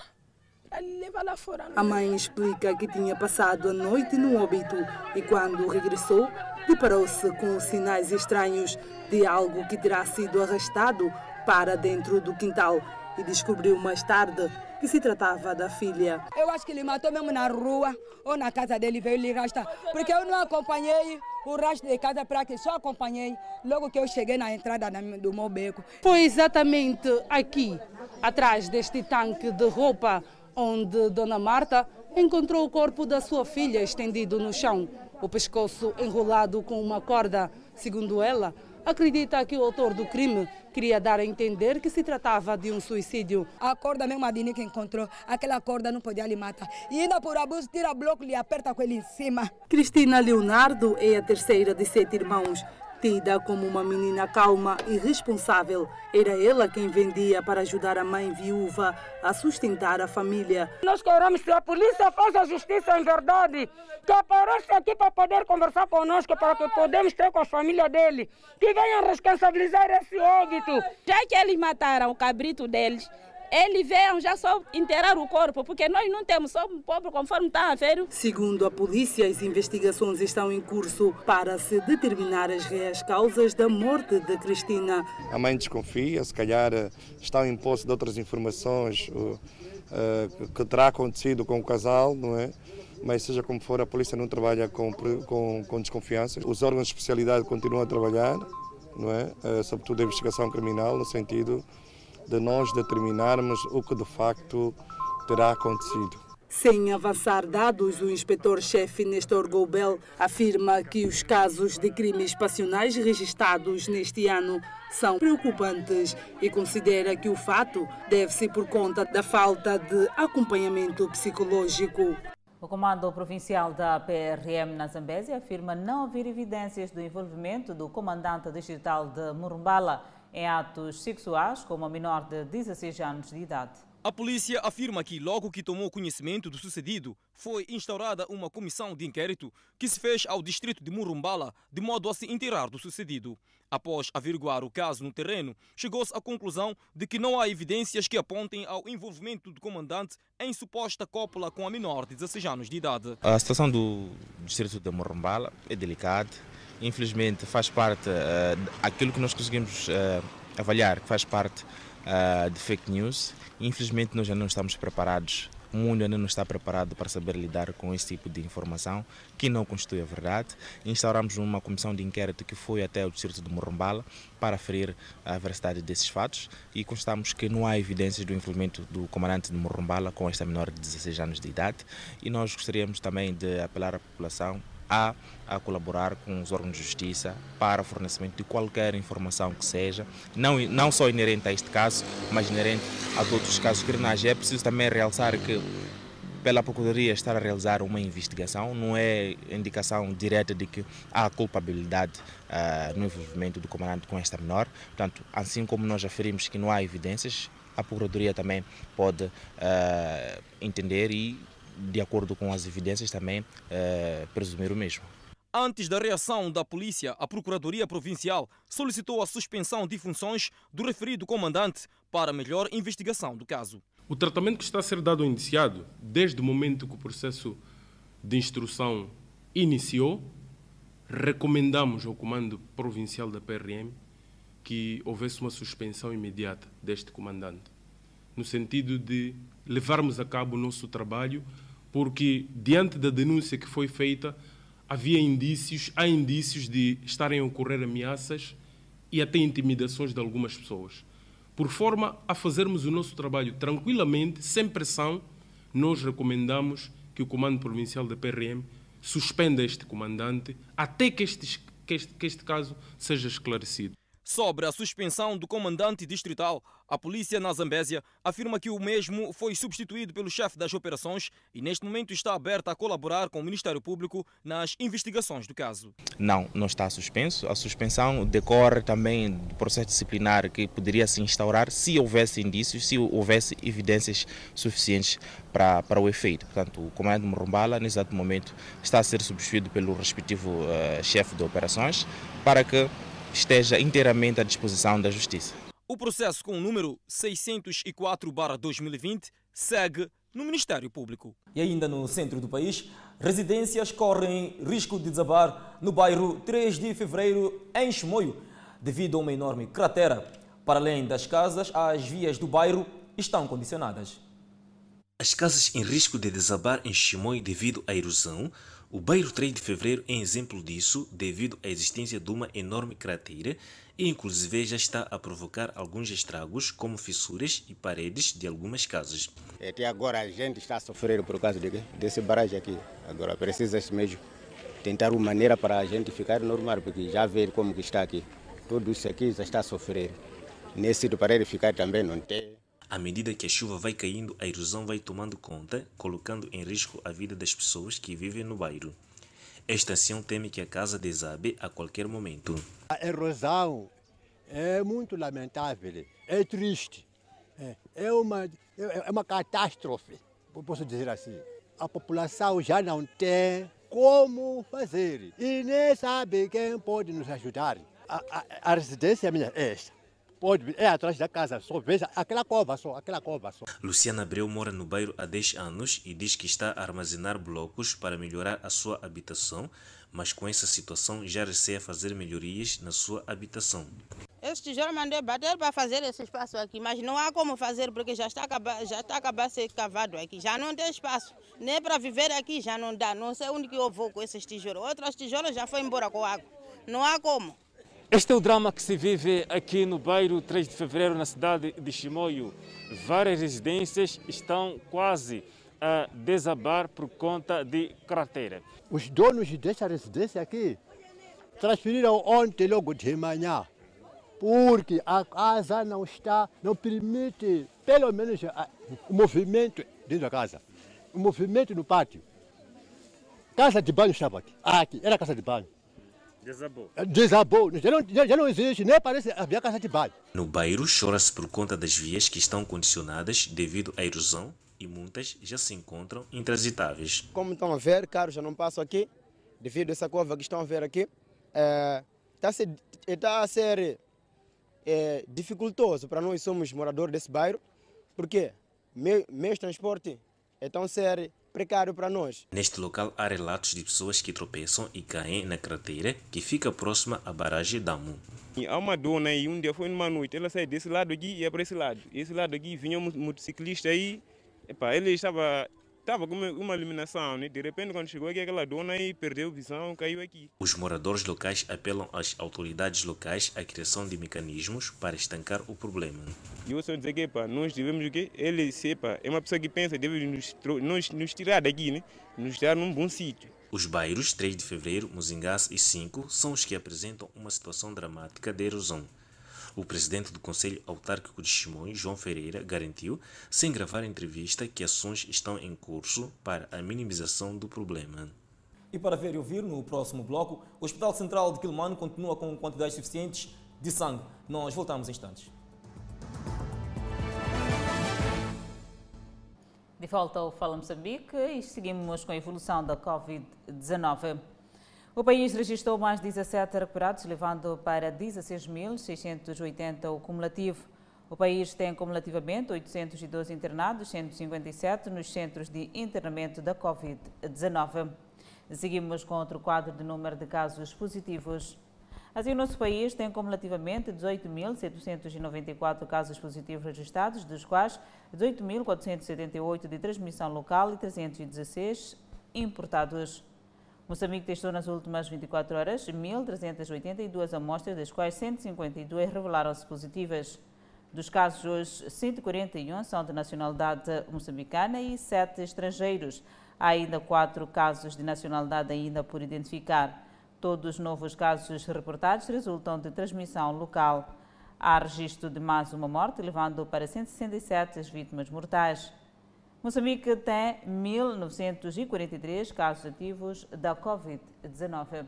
Fora. A mãe explica que tinha passado a noite no óbito e quando regressou, deparou-se com sinais estranhos de algo que terá sido arrastado para dentro do quintal e descobriu mais tarde que se tratava da filha. Eu acho que ele matou mesmo na rua ou na casa dele, veio lhe rastrar. Porque eu não acompanhei o rastro de casa para que só acompanhei logo que eu cheguei na entrada do meu beco. Foi exatamente aqui, atrás deste tanque de roupa, onde Dona Marta encontrou o corpo da sua filha estendido no chão, o pescoço enrolado com uma corda. Segundo ela, acredita que o autor do crime queria dar a entender que se tratava de um suicídio. A corda mesmo a Dini que encontrou, aquela corda não podia lhe matar. E ainda por abuso, tira bloco e aperta com ele em cima. Cristina Leonardo é a terceira de sete irmãos. Tida como uma menina calma e responsável, era ela quem vendia para ajudar a mãe viúva a sustentar a família. Nós queremos que a polícia faça a justiça em verdade, que apareça aqui para poder conversar conosco, para que podemos ter com a família dele, que venham responsabilizar esse óbito. Já que eles mataram o cabrito deles, eles veio já só enterrar o corpo, porque nós não temos só um pobre conforme está a ver. Segundo a polícia, as investigações estão em curso para se determinar as reais causas da morte de Cristina. A mãe desconfia, se calhar eh, está em posse de outras informações uh, uh, que terá acontecido com o casal, não é? Mas seja como for, a polícia não trabalha com, com, com desconfianças. Os órgãos de especialidade continuam a trabalhar, não é? Uh, sobretudo a investigação criminal, no sentido de nós determinarmos o que de facto terá acontecido. Sem avançar dados, o inspetor-chefe Nestor Goubel afirma que os casos de crimes passionais registrados neste ano são preocupantes e considera que o fato deve-se por conta da falta de acompanhamento psicológico. O Comando Provincial da PRM na Zambésia afirma não haver evidências do envolvimento do comandante distrital de Murumbala em atos sexuais com uma menor de 16 anos de idade. A polícia afirma que, logo que tomou conhecimento do sucedido, foi instaurada uma comissão de inquérito que se fez ao distrito de Murumbala, de modo a se inteirar do sucedido. Após averiguar o caso no terreno, chegou-se à conclusão de que não há evidências que apontem ao envolvimento do comandante em suposta cópula com a menor de 16 anos de idade. A situação do distrito de Murumbala é delicada infelizmente faz parte uh, aquilo que nós conseguimos uh, avaliar, que faz parte uh, de fake news. Infelizmente nós já não estamos preparados, o mundo ainda não está preparado para saber lidar com esse tipo de informação, que não constitui a verdade. Instauramos uma comissão de inquérito que foi até o distrito de Morrombala para aferir a veracidade desses fatos e constatamos que não há evidências do envolvimento do comandante de Morrombala com esta menor de 16 anos de idade e nós gostaríamos também de apelar à população a, a colaborar com os órgãos de justiça para fornecimento de qualquer informação que seja, não, não só inerente a este caso, mas inerente a todos os casos criminais. É preciso também realçar que pela Procuradoria estar a realizar uma investigação, não é indicação direta de que há culpabilidade uh, no envolvimento do comandante com esta menor. Portanto, assim como nós aferimos que não há evidências, a Procuradoria também pode uh, entender e de acordo com as evidências, também é, presumir o mesmo. Antes da reação da polícia, a Procuradoria Provincial solicitou a suspensão de funções do referido comandante para melhor investigação do caso. O tratamento que está a ser dado ao indiciado, desde o momento que o processo de instrução iniciou, recomendamos ao Comando Provincial da PRM que houvesse uma suspensão imediata deste comandante, no sentido de levarmos a cabo o nosso trabalho porque diante da denúncia que foi feita, havia indícios, há indícios de estarem a ocorrer ameaças e até intimidações de algumas pessoas. Por forma a fazermos o nosso trabalho tranquilamente, sem pressão, nós recomendamos que o Comando Provincial da PRM suspenda este comandante até que este, que este, que este caso seja esclarecido. Sobre a suspensão do comandante distrital, a polícia na Zambésia afirma que o mesmo foi substituído pelo chefe das operações e neste momento está aberta a colaborar com o Ministério Público nas investigações do caso. Não, não está suspenso. A suspensão decorre também do processo disciplinar que poderia se instaurar se houvesse indícios, se houvesse evidências suficientes para, para o efeito. Portanto, o comando Morumbala, nesse exato momento, está a ser substituído pelo respectivo uh, chefe de operações para que esteja inteiramente à disposição da Justiça. O processo com o número 604-2020 segue no Ministério Público. E ainda no centro do país, residências correm risco de desabar no bairro 3 de Fevereiro, em Chimoio, devido a uma enorme cratera. Para além das casas, as vias do bairro estão condicionadas. As casas em risco de desabar em Chimoio devido à erosão, o bairro 3 de Fevereiro é exemplo disso devido à existência de uma enorme cratera e inclusive já está a provocar alguns estragos como fissuras e paredes de algumas casas. Até agora a gente está a sofrer por causa de, desse barragem aqui. Agora precisa mesmo tentar uma maneira para a gente ficar normal, porque já vê como que está aqui. Tudo isso aqui já está a sofrer. Nesse sítio para ele ficar também não tem. À medida que a chuva vai caindo, a erosão vai tomando conta, colocando em risco a vida das pessoas que vivem no bairro. Esta ação teme que a casa desabe a qualquer momento. A erosão é muito lamentável, é triste, é, é, uma, é uma catástrofe, posso dizer assim. A população já não tem como fazer e nem sabe quem pode nos ajudar. A, a, a residência minha é esta pode é atrás da casa, só veja aquela cova só, aquela cova só. Luciana Abreu mora no bairro há 10 anos e diz que está a armazenar blocos para melhorar a sua habitação, mas com essa situação já receia fazer melhorias na sua habitação. Esse tijolo mandei bater para fazer esse espaço aqui, mas não há como fazer porque já está acabado, já está acabado de ser cavado aqui, já não tem espaço, nem para viver aqui já não dá, não sei onde que eu vou com esses tijolos. Outros tijolos já foi embora com água, não há como. Este é o drama que se vive aqui no bairro 3 de Fevereiro, na cidade de Chimoio. Várias residências estão quase a desabar por conta de cratera. Os donos desta residência aqui transferiram ontem logo de manhã, porque a casa não está, não permite, pelo menos, o movimento dentro da casa, o movimento no pátio. Casa de banho estava aqui, aqui era casa de banho. Desabou. Desabou. Já não, já, já não existe, nem parece havia casa de banho. No bairro, chora-se por conta das vias que estão condicionadas devido à erosão e muitas já se encontram intransitáveis. Como estão a ver, carros já não passam aqui, devido a essa curva que estão a ver aqui. É, está, a ser, está a ser é, dificultoso para nós somos moradores desse bairro, porque meio, de transporte estão a ser precário para nós. Neste local há relatos de pessoas que tropeçam e caem na cratera que fica próxima à barragem Damu. Há uma dona aí, um dia foi numa noite, ela saiu desse lado aqui e ia para esse lado. Esse lado aqui vinha um motociclista aí, epa, ele estava estava com uma iluminação, né? de repente quando chegou aqui aquela dona aí perdeu visão, caiu aqui. Os moradores locais apelam às autoridades locais à criação de mecanismos para estancar o problema. E eu só dizer que epa, nós devemos o quê? Ele sepa, é uma pessoa que pensa, deve nos, nos, nos tirar daqui, né? nos tirar num bom sítio. Os bairros 3 de Fevereiro, Muzingás e 5 são os que apresentam uma situação dramática de erosão. O presidente do Conselho Autárquico de Chimões, João Ferreira, garantiu, sem gravar entrevista, que ações estão em curso para a minimização do problema. E para ver e ouvir no próximo bloco, o Hospital Central de Quilmano continua com quantidades suficientes de sangue. Nós voltamos em instantes. De volta ao Fala Moçambique e seguimos com a evolução da Covid-19. O país registrou mais 17 recuperados, levando para 16.680 o cumulativo. O país tem cumulativamente 812 internados, 157 nos centros de internamento da Covid-19. Seguimos com outro quadro de número de casos positivos. Assim, o nosso país tem cumulativamente 18.794 casos positivos registrados, dos quais 18.478 de transmissão local e 316 importados. Moçambique testou nas últimas 24 horas 1.382 amostras, das quais 152 revelaram-se positivas. Dos casos, 141 são de nacionalidade moçambicana e 7 estrangeiros. Há ainda quatro casos de nacionalidade ainda por identificar. Todos os novos casos reportados resultam de transmissão local. Há registro de mais uma morte, levando para 167 as vítimas mortais. Moçambique tem 1.943 casos ativos da Covid-19.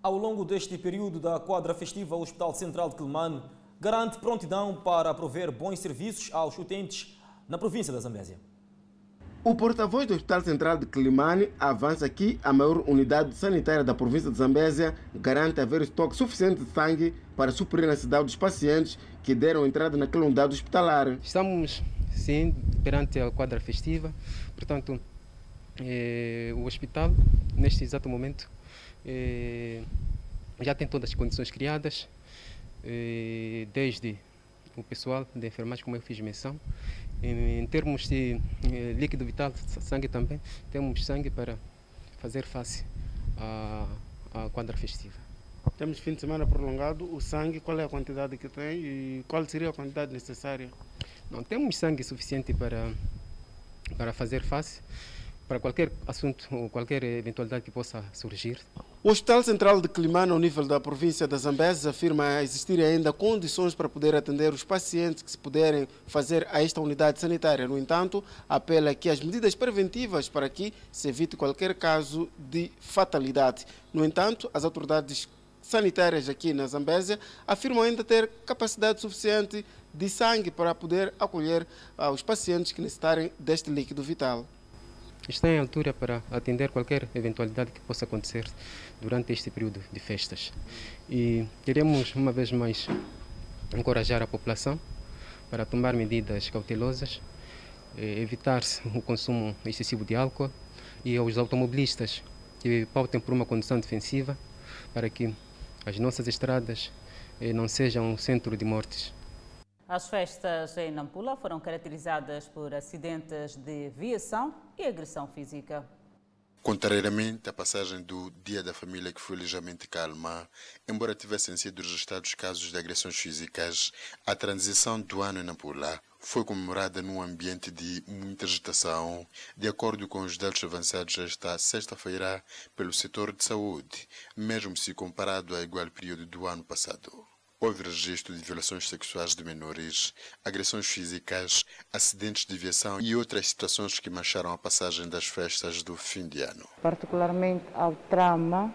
Ao longo deste período da quadra festiva, o Hospital Central de Quilmano garante prontidão para prover bons serviços aos utentes na província da Zambésia. O porta-voz do Hospital Central de Quilimane avança que a maior unidade sanitária da província de Zambésia garante haver estoque suficiente de sangue para suprir a necessidade dos pacientes que deram entrada naquela unidade hospitalar. Estamos, sim, perante a quadra festiva, portanto, eh, o hospital, neste exato momento, eh, já tem todas as condições criadas, eh, desde o pessoal de enfermagem, como eu fiz menção. Em, em termos de eh, líquido vital, sangue também, temos sangue para fazer face à, à quadra festiva. Temos fim de semana prolongado. O sangue, qual é a quantidade que tem e qual seria a quantidade necessária? Não temos sangue suficiente para, para fazer face para qualquer assunto ou qualquer eventualidade que possa surgir. O Hospital Central de Climano, ao nível da província da Zambésia, afirma existir ainda condições para poder atender os pacientes que se puderem fazer a esta unidade sanitária. No entanto, apela que as medidas preventivas para que se evite qualquer caso de fatalidade. No entanto, as autoridades sanitárias aqui na Zambésia afirmam ainda ter capacidade suficiente de sangue para poder acolher os pacientes que necessitarem deste líquido vital está em altura para atender qualquer eventualidade que possa acontecer durante este período de festas. E queremos, uma vez mais, encorajar a população para tomar medidas cautelosas, eh, evitar o consumo excessivo de álcool e aos automobilistas que pautem por uma condução defensiva para que as nossas estradas eh, não sejam um centro de mortes. As festas em Nampula foram caracterizadas por acidentes de viação e agressão física. Contrariamente à passagem do Dia da Família, que foi ligeiramente calma, embora tivessem sido registrados casos de agressões físicas, a transição do ano em Nampula foi comemorada num ambiente de muita agitação, de acordo com os dados avançados esta sexta-feira pelo setor de saúde, mesmo se comparado ao igual período do ano passado. Houve registro de violações sexuais de menores, agressões físicas, acidentes de viação e outras situações que mancharam a passagem das festas do fim de ano. Particularmente ao trauma,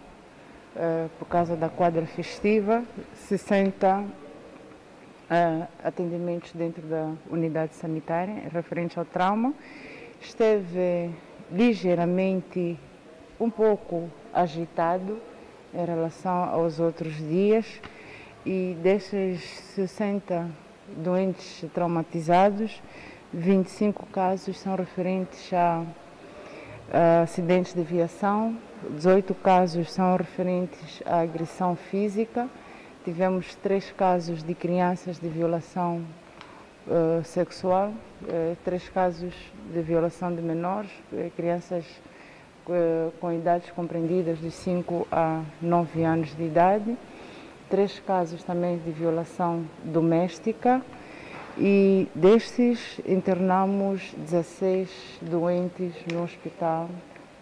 eh, por causa da quadra festiva, 60 eh, atendimentos dentro da unidade sanitária referente ao trauma. Esteve ligeiramente um pouco agitado em relação aos outros dias e desses 60 doentes traumatizados, 25 casos são referentes a, acidentes de viação, 18 casos são referentes à agressão física, tivemos três casos de crianças de violação uh, sexual, uh, três casos de violação de menores, uh, crianças com idades compreendidas de 5 a 9 anos de idade três casos também de violação doméstica e destes internamos 16 doentes no hospital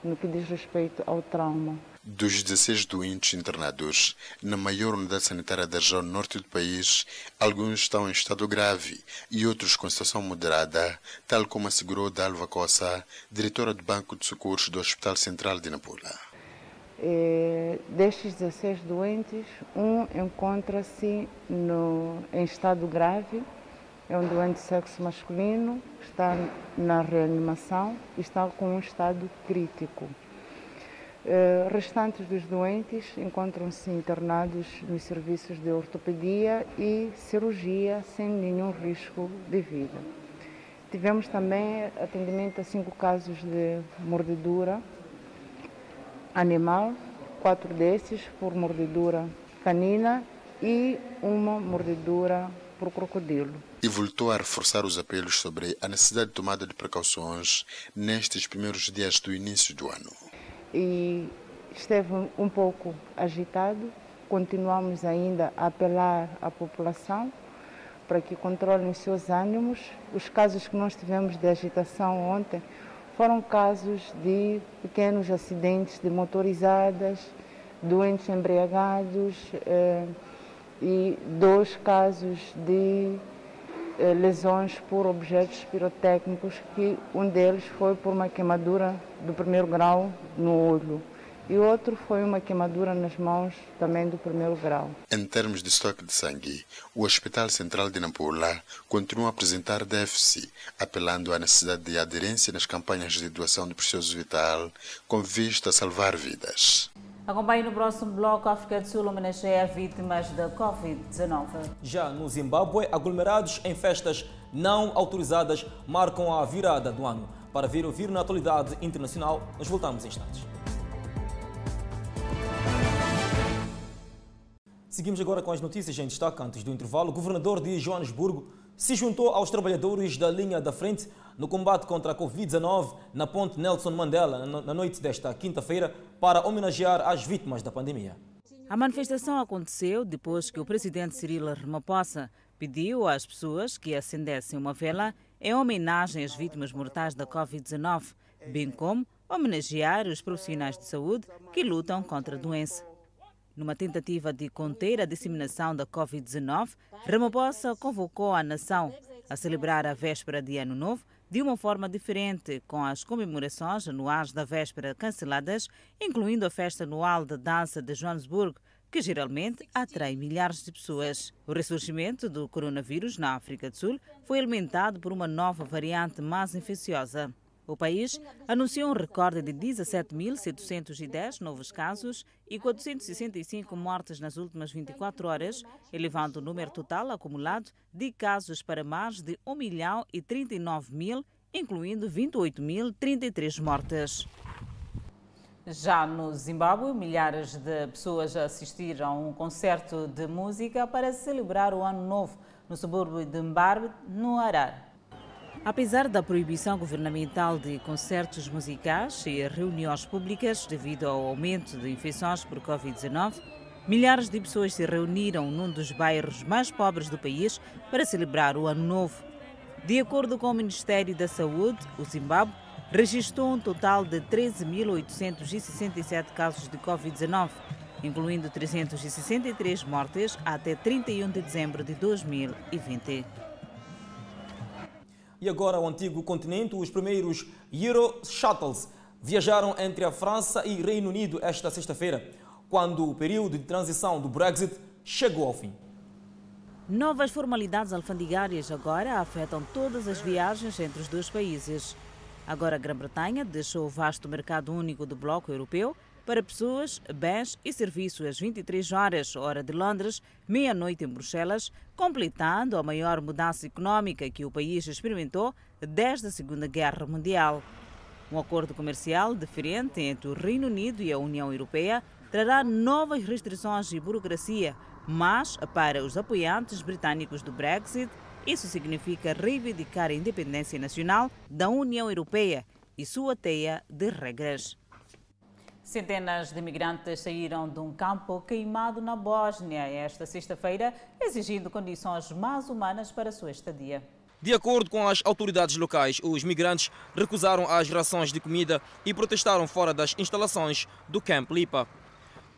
no que diz respeito ao trauma. Dos 16 doentes internados na maior unidade sanitária da região norte do país, alguns estão em estado grave e outros com situação moderada, tal como assegurou Dalva Costa, diretora do Banco de Socorros do Hospital Central de Nampula. Eh, destes 16 doentes, um encontra-se em estado grave, é um doente de sexo masculino, está na reanimação e está com um estado crítico. Eh, restantes dos doentes encontram-se internados nos serviços de ortopedia e cirurgia sem nenhum risco de vida. Tivemos também atendimento a cinco casos de mordedura animal, quatro desses por mordedura canina e uma mordedura por crocodilo. E voltou a reforçar os apelos sobre a necessidade de tomada de precauções nestes primeiros dias do início do ano. E esteve um pouco agitado, continuamos ainda a apelar à população para que controlem os seus ânimos. Os casos que nós tivemos de agitação ontem foram casos de pequenos acidentes de motorizadas, doentes embriagados eh, e dois casos de eh, lesões por objetos pirotécnicos, que um deles foi por uma queimadura do primeiro grau no olho e outro foi uma queimadura nas mãos também do primeiro grau. Em termos de estoque de sangue, o Hospital Central de Nampula continua a apresentar déficit, apelando à necessidade de aderência nas campanhas de doação de precioso vital, com vista a salvar vidas. Acompanhe no próximo bloco, a África do Sul homenageia vítimas da Covid-19. Já no Zimbábue, aglomerados em festas não autorizadas marcam a virada do ano. Para ver ouvir na atualidade internacional, nós voltamos em instantes. Seguimos agora com as notícias em destaque antes do intervalo. O governador de Joanesburgo se juntou aos trabalhadores da linha da frente no combate contra a Covid-19 na ponte Nelson Mandela na noite desta quinta-feira para homenagear as vítimas da pandemia. A manifestação aconteceu depois que o presidente Cyril Ramaphosa pediu às pessoas que acendessem uma vela em homenagem às vítimas mortais da Covid-19, bem como homenagear os profissionais de saúde que lutam contra a doença. Numa tentativa de conter a disseminação da Covid-19, Ramaphosa convocou a nação a celebrar a véspera de Ano Novo de uma forma diferente, com as comemorações anuais da véspera canceladas, incluindo a festa anual da dança de Joanesburgo, que geralmente atrai milhares de pessoas. O ressurgimento do coronavírus na África do Sul foi alimentado por uma nova variante mais infecciosa. O país anunciou um recorde de 17.710 novos casos e 465 mortes nas últimas 24 horas, elevando o número total acumulado de casos para mais de 1 milhão e 39 mil, incluindo 28.033 mortes. Já no Zimbábue, milhares de pessoas assistiram a um concerto de música para celebrar o Ano Novo no subúrbio de Mbarbe, no Arar. Apesar da proibição governamental de concertos musicais e reuniões públicas devido ao aumento de infecções por Covid-19, milhares de pessoas se reuniram num dos bairros mais pobres do país para celebrar o Ano Novo. De acordo com o Ministério da Saúde, o Zimbábue registrou um total de 13.867 casos de Covid-19, incluindo 363 mortes até 31 de dezembro de 2020. E agora o antigo continente, os primeiros Euro Shuttles viajaram entre a França e Reino Unido esta sexta-feira, quando o período de transição do Brexit chegou ao fim. Novas formalidades alfandegárias agora afetam todas as viagens entre os dois países. Agora a Grã-Bretanha deixou o vasto mercado único do bloco europeu para pessoas, bens e serviços às 23 horas, hora de Londres, meia-noite em Bruxelas, completando a maior mudança econômica que o país experimentou desde a Segunda Guerra Mundial. Um acordo comercial diferente entre o Reino Unido e a União Europeia trará novas restrições e burocracia, mas para os apoiantes britânicos do Brexit, isso significa reivindicar a independência nacional da União Europeia e sua teia de regras. Centenas de migrantes saíram de um campo queimado na Bósnia esta sexta-feira, exigindo condições mais humanas para sua estadia. De acordo com as autoridades locais, os migrantes recusaram as rações de comida e protestaram fora das instalações do Camp Lipa.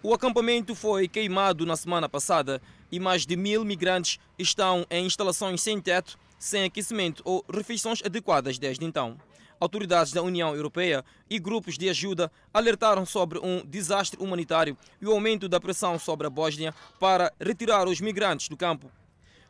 O acampamento foi queimado na semana passada e mais de mil migrantes estão em instalações sem teto, sem aquecimento ou refeições adequadas desde então. Autoridades da União Europeia e grupos de ajuda alertaram sobre um desastre humanitário e o aumento da pressão sobre a Bósnia para retirar os migrantes do campo.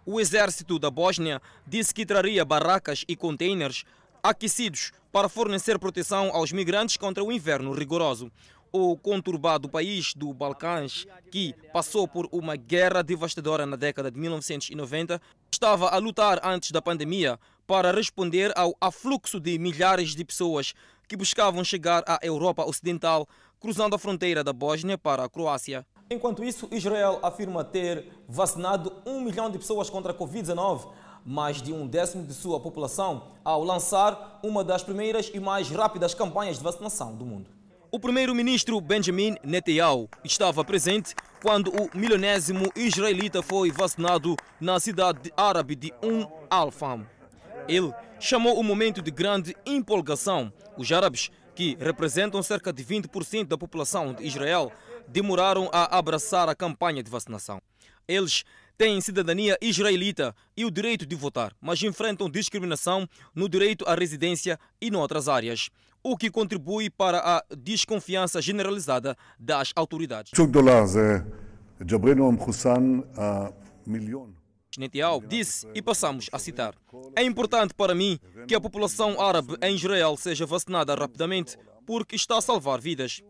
O exército da Bósnia disse que traria barracas e containers aquecidos para fornecer proteção aos migrantes contra o inverno rigoroso. O conturbado país do Balcãs, que passou por uma guerra devastadora na década de 1990, estava a lutar antes da pandemia para responder ao afluxo de milhares de pessoas que buscavam chegar à Europa Ocidental, cruzando a fronteira da Bósnia para a Croácia. Enquanto isso, Israel afirma ter vacinado um milhão de pessoas contra a Covid-19, mais de um décimo de sua população, ao lançar uma das primeiras e mais rápidas campanhas de vacinação do mundo. O primeiro-ministro Benjamin Netanyahu estava presente quando o milionésimo israelita foi vacinado na cidade árabe de Um Al-Fam. Ele chamou o momento de grande empolgação. Os árabes, que representam cerca de 20% da população de Israel, demoraram a abraçar a campanha de vacinação. Eles têm cidadania israelita e o direito de votar, mas enfrentam discriminação no direito à residência e noutras áreas, o que contribui para a desconfiança generalizada das autoridades. Netanyahu disse, e passamos a citar: É importante para mim que a população árabe em Israel seja vacinada rapidamente, porque está a salvar vidas.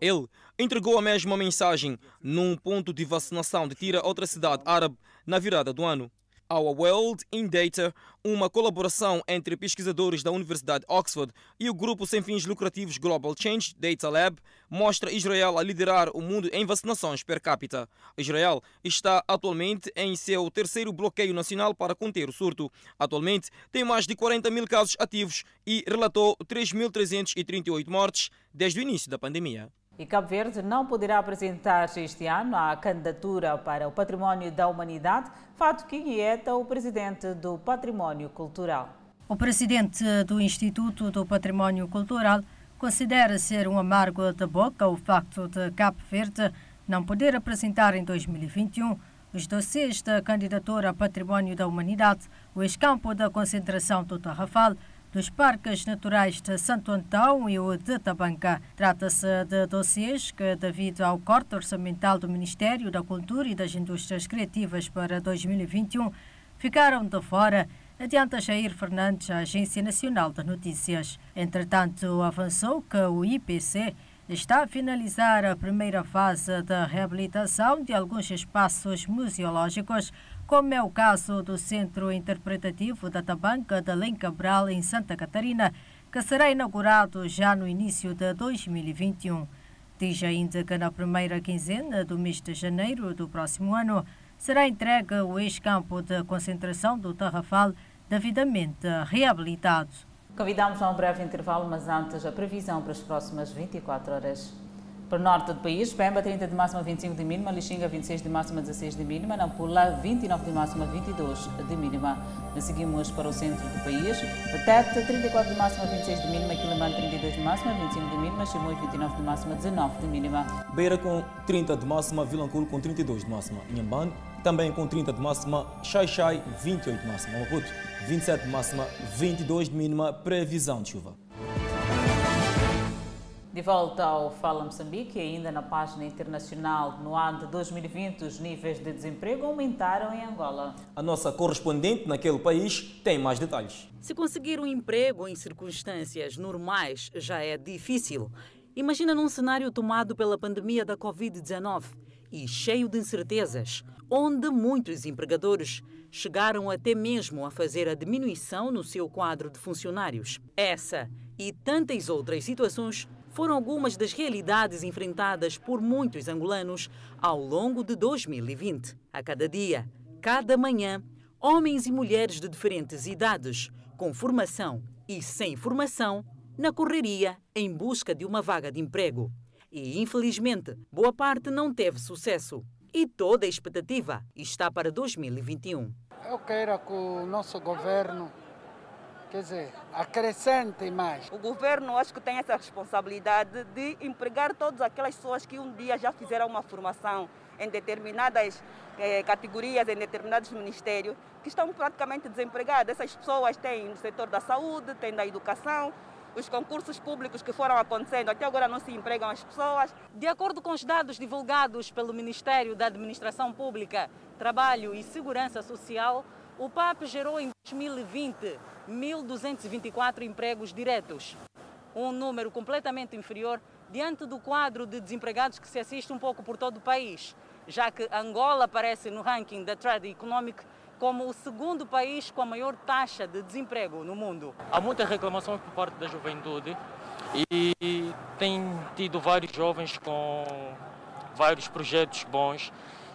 Ele entregou a mesma mensagem num ponto de vacinação de Tira, outra cidade árabe, na virada do ano. Our World in Data, uma colaboração entre pesquisadores da Universidade Oxford e o grupo sem fins lucrativos Global Change Data Lab, mostra Israel a liderar o mundo em vacinações per capita. Israel está atualmente em seu terceiro bloqueio nacional para conter o surto. Atualmente tem mais de 40 mil casos ativos e relatou 3.338 mortes desde o início da pandemia. E Cabo Verde não poderá apresentar este ano a candidatura para o Património da Humanidade, fato que inquieta o presidente do Património Cultural. O presidente do Instituto do Património Cultural considera ser um amargo de boca o facto de Cabo Verde não poder apresentar em 2021 os dossiês da candidatura a Património da Humanidade, o escampo da concentração do Tarrafal, dos Parques Naturais de Santo Antão e o de Tabanca. Trata-se de dossiês que, devido ao corte orçamental do Ministério da Cultura e das Indústrias Criativas para 2021, ficaram de fora adianta Jair Fernandes, a Agência Nacional de Notícias. Entretanto, avançou que o IPC está a finalizar a primeira fase da reabilitação de alguns espaços museológicos como é o caso do Centro Interpretativo da Tabanca de Além Cabral, em Santa Catarina, que será inaugurado já no início de 2021. Diz ainda que na primeira quinzena do mês de janeiro do próximo ano será entregue o ex-campo de concentração do Tarrafal, devidamente reabilitado. Convidamos a um breve intervalo, mas antes a previsão para as próximas 24 horas. Para o norte do país, Pemba 30 de máxima, 25 de mínima, Lixinga 26 de máxima, 16 de mínima, Nampula 29 de máxima, 22 de mínima. Seguimos para o centro do país, Betete 34 de máxima, 26 de mínima, Quilimane 32 de máxima, 25 de mínima, Chimoio 29 de máxima, 19 de mínima. Beira com 30 de máxima, Vilanculo com 32 de máxima, Inhambane também com 30 de máxima, Xai-Xai 28 de máxima, Maputo 27 de máxima, 22 de mínima, previsão de chuva. De volta ao Fala Moçambique, ainda na página internacional, no ano de 2020, os níveis de desemprego aumentaram em Angola. A nossa correspondente naquele país tem mais detalhes. Se conseguir um emprego em circunstâncias normais já é difícil. Imagina num cenário tomado pela pandemia da Covid-19 e cheio de incertezas, onde muitos empregadores chegaram até mesmo a fazer a diminuição no seu quadro de funcionários. Essa e tantas outras situações foram algumas das realidades enfrentadas por muitos angolanos ao longo de 2020. A cada dia, cada manhã, homens e mulheres de diferentes idades, com formação e sem formação, na correria em busca de uma vaga de emprego. E, infelizmente, boa parte não teve sucesso. E toda a expectativa está para 2021. Eu quero que o nosso governo quer dizer, acrescente mais. O governo acho que tem essa responsabilidade de empregar todas aquelas pessoas que um dia já fizeram uma formação em determinadas eh, categorias, em determinados ministérios, que estão praticamente desempregadas. Essas pessoas têm no setor da saúde, têm da educação, os concursos públicos que foram acontecendo até agora não se empregam as pessoas. De acordo com os dados divulgados pelo Ministério da Administração Pública, Trabalho e Segurança Social, o PAP gerou em 2020 1.224 empregos diretos, um número completamente inferior diante do quadro de desempregados que se assiste um pouco por todo o país, já que Angola aparece no ranking da Trade Economic como o segundo país com a maior taxa de desemprego no mundo. Há muitas reclamações por parte da juventude e tem tido vários jovens com vários projetos bons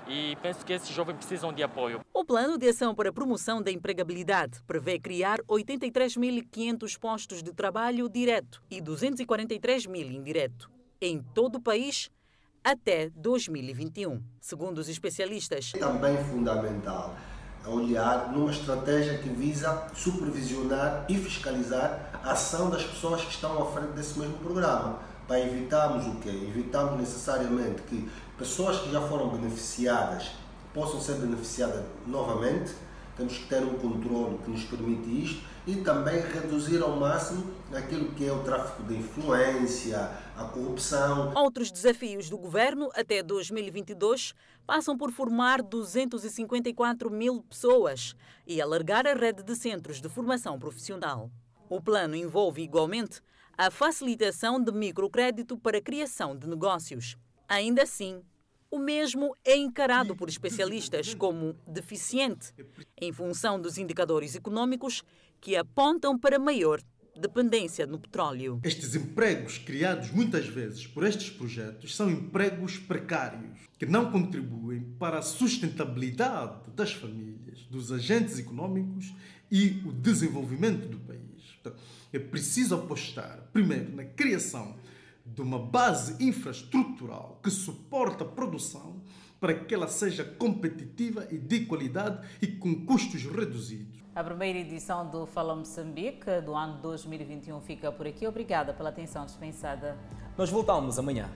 e penso que esses jovens precisam de apoio. O Plano de Ação para a Promoção da Empregabilidade prevê criar 83.500 postos de trabalho direto e 243 mil indireto em todo o país até 2021. Segundo os especialistas, é também fundamental olhar numa estratégia que visa supervisionar e fiscalizar a ação das pessoas que estão à frente desse mesmo programa, para evitarmos o quê? Evitarmos necessariamente que pessoas que já foram beneficiadas possam ser beneficiadas novamente. Temos que ter um controle que nos permite isto e também reduzir ao máximo aquilo que é o tráfico de influência, a corrupção. Outros desafios do governo até 2022 passam por formar 254 mil pessoas e alargar a rede de centros de formação profissional. O plano envolve igualmente a facilitação de microcrédito para a criação de negócios. Ainda assim, O mesmo é encarado por especialistas como deficiente, em função dos indicadores econômicos que apontam para maior dependência no petróleo. Estes empregos criados muitas vezes por estes projetos são empregos precários que não contribuem para a sustentabilidade das famílias, dos agentes econômicos e o desenvolvimento do país. É preciso apostar, primeiro, na criação de uma base infraestrutural que suporta a produção para que ela seja competitiva e de qualidade e com custos reduzidos. A primeira edição do Fala Moçambique do ano 2021 fica por aqui. Obrigada pela atenção dispensada. Nós voltamos amanhã.